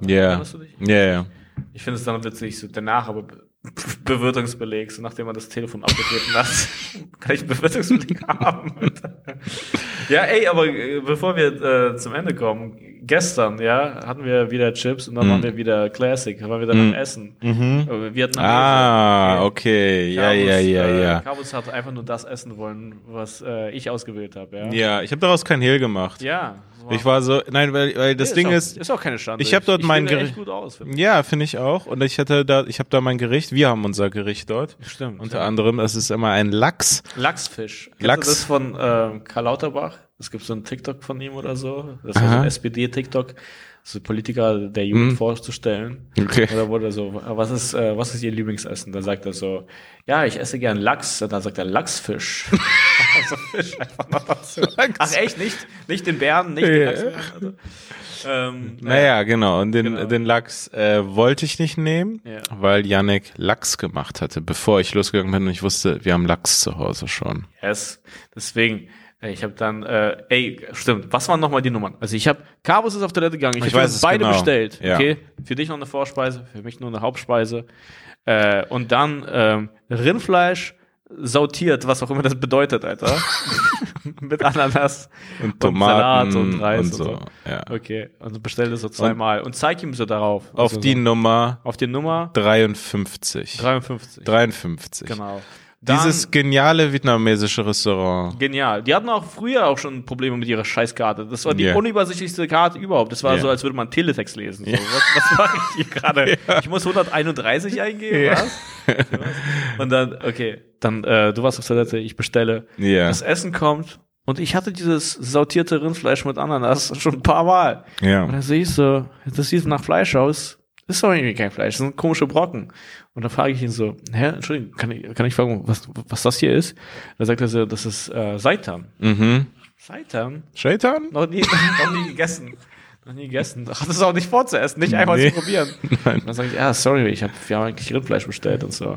Ja. Dich? Ja, ja. Ich finde es dann witzig, so danach aber Be- Bewirtungsbeleg, so nachdem man das Telefon abgetreten hat, kann ich einen Bewirtungsbeleg haben. ja, ey, aber äh, bevor wir äh, zum Ende kommen, gestern, ja, hatten wir wieder Chips und dann Mhm. waren wir wieder Classic, waren wir dann am Essen. Mhm. Äh, Vietnamesisch. Ah, okay. Ja, Carlos, ja, ja, äh, ja. Carlos hat einfach nur das essen wollen, was äh, ich ausgewählt habe, ja. Ja, ich habe daraus kein Hehl gemacht. Ja. Ich war so, nein, weil, weil das Nee, Ding auch, ist, ist auch keine Schande. ich hab dort mein wähle Geri- echt gut aus. finde ich. ja, finde ich auch. Und ich hatte da, ich habe da mein Gericht, wir haben unser Gericht dort. Stimmt. Unter anderem, es ist immer ein Lachs. Lachsfisch. Kennst Lachs. das von ähm, Karl Lauterbach? Es gibt so einen TikTok von ihm oder so. Das war so ein SPD-TikTok. So Politiker der Jugend Mhm. vorzustellen. Okay. Oder wurde er so, was ist, äh, was ist Ihr Lieblingsessen? Dann sagt er so, ja, ich esse gern Lachs. Und dann sagt er Lachsfisch. also Fisch einfach. Ach echt? Nicht, nicht den Bären, nicht den. Lachs. Also, ähm, Naja, genau. Und den, Genau. den Lachs äh, wollte ich nicht nehmen, Ja. weil Yannick Lachs gemacht hatte, bevor ich losgegangen bin und ich wusste, wir haben Lachs zu Hause schon. Yes. Deswegen, äh, ich habe dann, äh, ey, stimmt, was waren nochmal die Nummern? Also ich habe, Carbos ist auf Toilette gegangen, ich, Ich habe beide genau. bestellt. Ja. Okay, für dich noch eine Vorspeise, für mich nur eine Hauptspeise. Äh, und dann ähm, Rindfleisch sautiert, was auch immer das bedeutet, Alter. Mit Ananas Und Salat Tomaten und Reis und so. Ja. Okay, und bestell das so zweimal und zeig ihm so darauf. Auf Also die so, Nummer auf die Nummer 53. 53. 53. Genau. Dann- Dieses geniale vietnamesische Restaurant. Genial. Die hatten auch früher auch schon Probleme mit ihrer Scheißkarte. Das war die Ja. unübersichtlichste Karte überhaupt. Das war Ja. so, als würde man Teletext lesen. So. Was, was mache ich hier gerade? Ich muss 131 eingeben, Ja. was? Und dann, okay, dann, äh, du warst auf Toilette, ich bestelle. Das Essen kommt und ich hatte dieses sautierte Rindfleisch mit Ananas schon ein paar Mal. Und Ja. dann sehe ich so, das sieht nach Fleisch aus. Das ist doch irgendwie kein Fleisch, das sind komische Brocken. Und dann frage ich ihn so, hä, Entschuldigung, kann ich, kann ich fragen, was, was das hier ist? Dann sagt er so, das ist äh, Seitan. Mhm. Seitan? Shaitan? Noch nie, noch nie gegessen. Noch nie gegessen. Hat es auch nicht vorzuessen, nicht einfach Nee. zu probieren. Nein. Und dann sage ich, ja, sorry, ich hab, wir haben eigentlich Rindfleisch bestellt und so.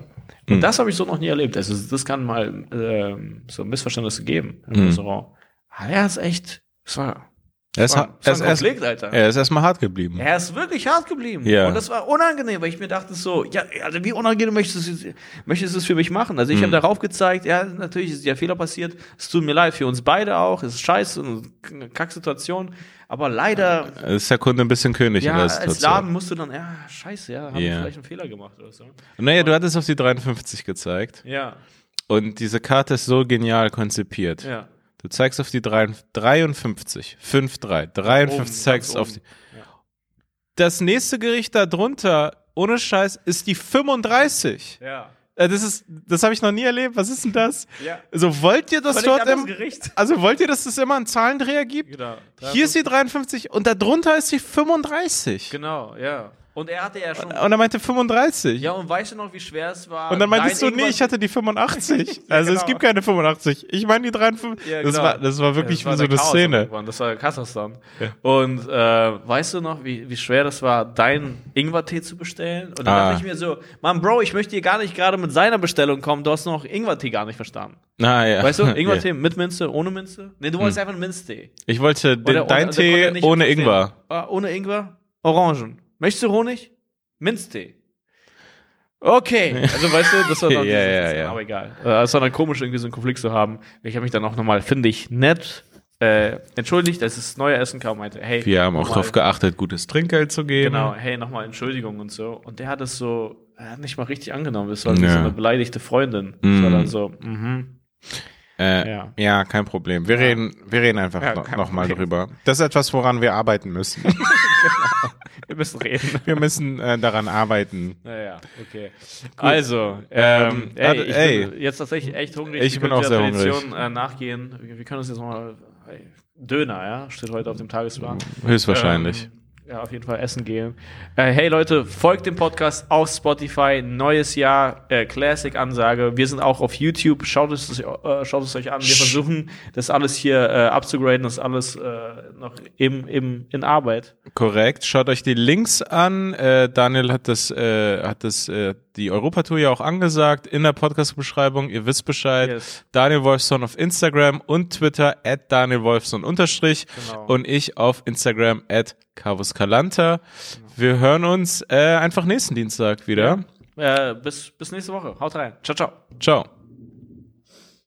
Und Hm. das habe ich so noch nie erlebt. Also das kann mal ähm, so Missverständnisse geben im Hm. Restaurant. Ah, er ist echt, es war, Er es ist, war, es er ist, erst, Konflikt, Alter. er ist erstmal hart geblieben. Er ist wirklich hart geblieben. Ja. Und das war unangenehm, weil ich mir dachte so, ja, also wie unangenehm möchtest du es, möchtest du es für mich machen? Also ich habe darauf gezeigt, ja, natürlich ist ja Fehler passiert. Es tut mir leid für uns beide auch. Es ist scheiße eine Kacksituation. Aber leider, Ist der Kunde ein bisschen König in ja, der als Situation. Laden musst du dann, ja, scheiße, ja, haben wir Ja. vielleicht einen Fehler gemacht oder so. Naja, du hattest auf die 53 gezeigt. Ja, Und diese Karte ist so genial konzipiert. ja. Du zeigst auf die 3 53, 5, 3, 53 Oben, zeigst auf die. Ja. Das nächste Gericht da drunter, ohne Scheiß, ist die 35. Ja. Äh, Das ist, das habe ich noch nie erlebt. Was ist denn das? Ja. Also wollt ihr das Völlig dort im, Gericht. also wollt ihr, dass es immer einen Zahlendreher gibt? Genau. Hier ist die 53 und da drunter ist die 35. Genau, ja. Und er hatte ja schon. Und er meinte 35. Ja, und weißt du noch, wie schwer es war? Und dann meintest dein du, nee, ich hatte die 85. Also es genau. gibt keine 85. Ich meine die 53. Ja, das, genau. war, das war wirklich Ja, das wie so eine Chaos Szene. irgendwann. Das war Kasachstan. Ja. Und äh, weißt du noch, wie, wie schwer das war, deinen Ingwertee zu bestellen? Und dann Ah. dachte ich mir so, Mann, Bro, ich möchte hier gar nicht gerade mit seiner Bestellung kommen. Du hast noch Ingwertee gar nicht verstanden. Ah, ja. Weißt du. Hm. Ingwertee mit Minze, ohne Minze? Nee, du wolltest einfach einen Minztee. Ich wollte den, Oder- dein Tee ohne. Ingwer. Ah, ohne Ingwer? Orangen. Möchtest du Honig? Minztee. Okay, also weißt du, das war dann Ja, ja, ja. aber egal. Äh, Es war dann komisch, irgendwie so einen Konflikt zu haben. Ich habe mich dann auch nochmal, finde ich, nett äh, entschuldigt, als das neue Essen kam, meinte, hey, Wir haben auch nochmal- darauf geachtet, gutes Trinkgeld zu geben. Genau, hey, nochmal Entschuldigung und so. Und der hat es so, er hat nicht mal richtig angenommen. Das war Ja. so eine beleidigte Freundin. Das war Mhm. dann so, mhm. Äh, Ja. ja. kein Problem. Wir, reden, wir reden einfach Ja, noch, kein noch mal Problem. drüber. Das ist etwas, woran wir arbeiten müssen. Wir müssen reden. wir müssen äh, daran arbeiten. Naja, okay. Also, ähm, Ähm, ey, ich ey. bin jetzt tatsächlich echt hungrig. Ich Wir bin auch sehr Tradition, Äh, nachgehen. Wir, wir können uns jetzt nochmal, Döner, ja, steht heute auf dem Tagesplan. Höchstwahrscheinlich. Ähm, ja, auf jeden Fall essen gehen. Äh, hey Leute, folgt dem Podcast auf Spotify. Neues Jahr, äh, Classic-Ansage. Wir sind auch auf YouTube. Schaut es, äh, schaut es euch an. Wir versuchen, das alles hier äh, abzugraden. Das alles äh, noch im, im, in Arbeit. Korrekt. Schaut euch die Links an. Äh, Daniel hat das, hat das, die Europatour ja auch angesagt in der Podcast-Beschreibung. Ihr wisst Bescheid. Yes. Daniel Wolfson auf Instagram und Twitter at Daniel Wolfson unterstrich Genau. und ich auf Instagram at Carvus Calanta. Wir hören uns äh, einfach nächsten Dienstag wieder. Äh, bis, bis nächste Woche. Haut rein. Ciao, ciao. Ciao.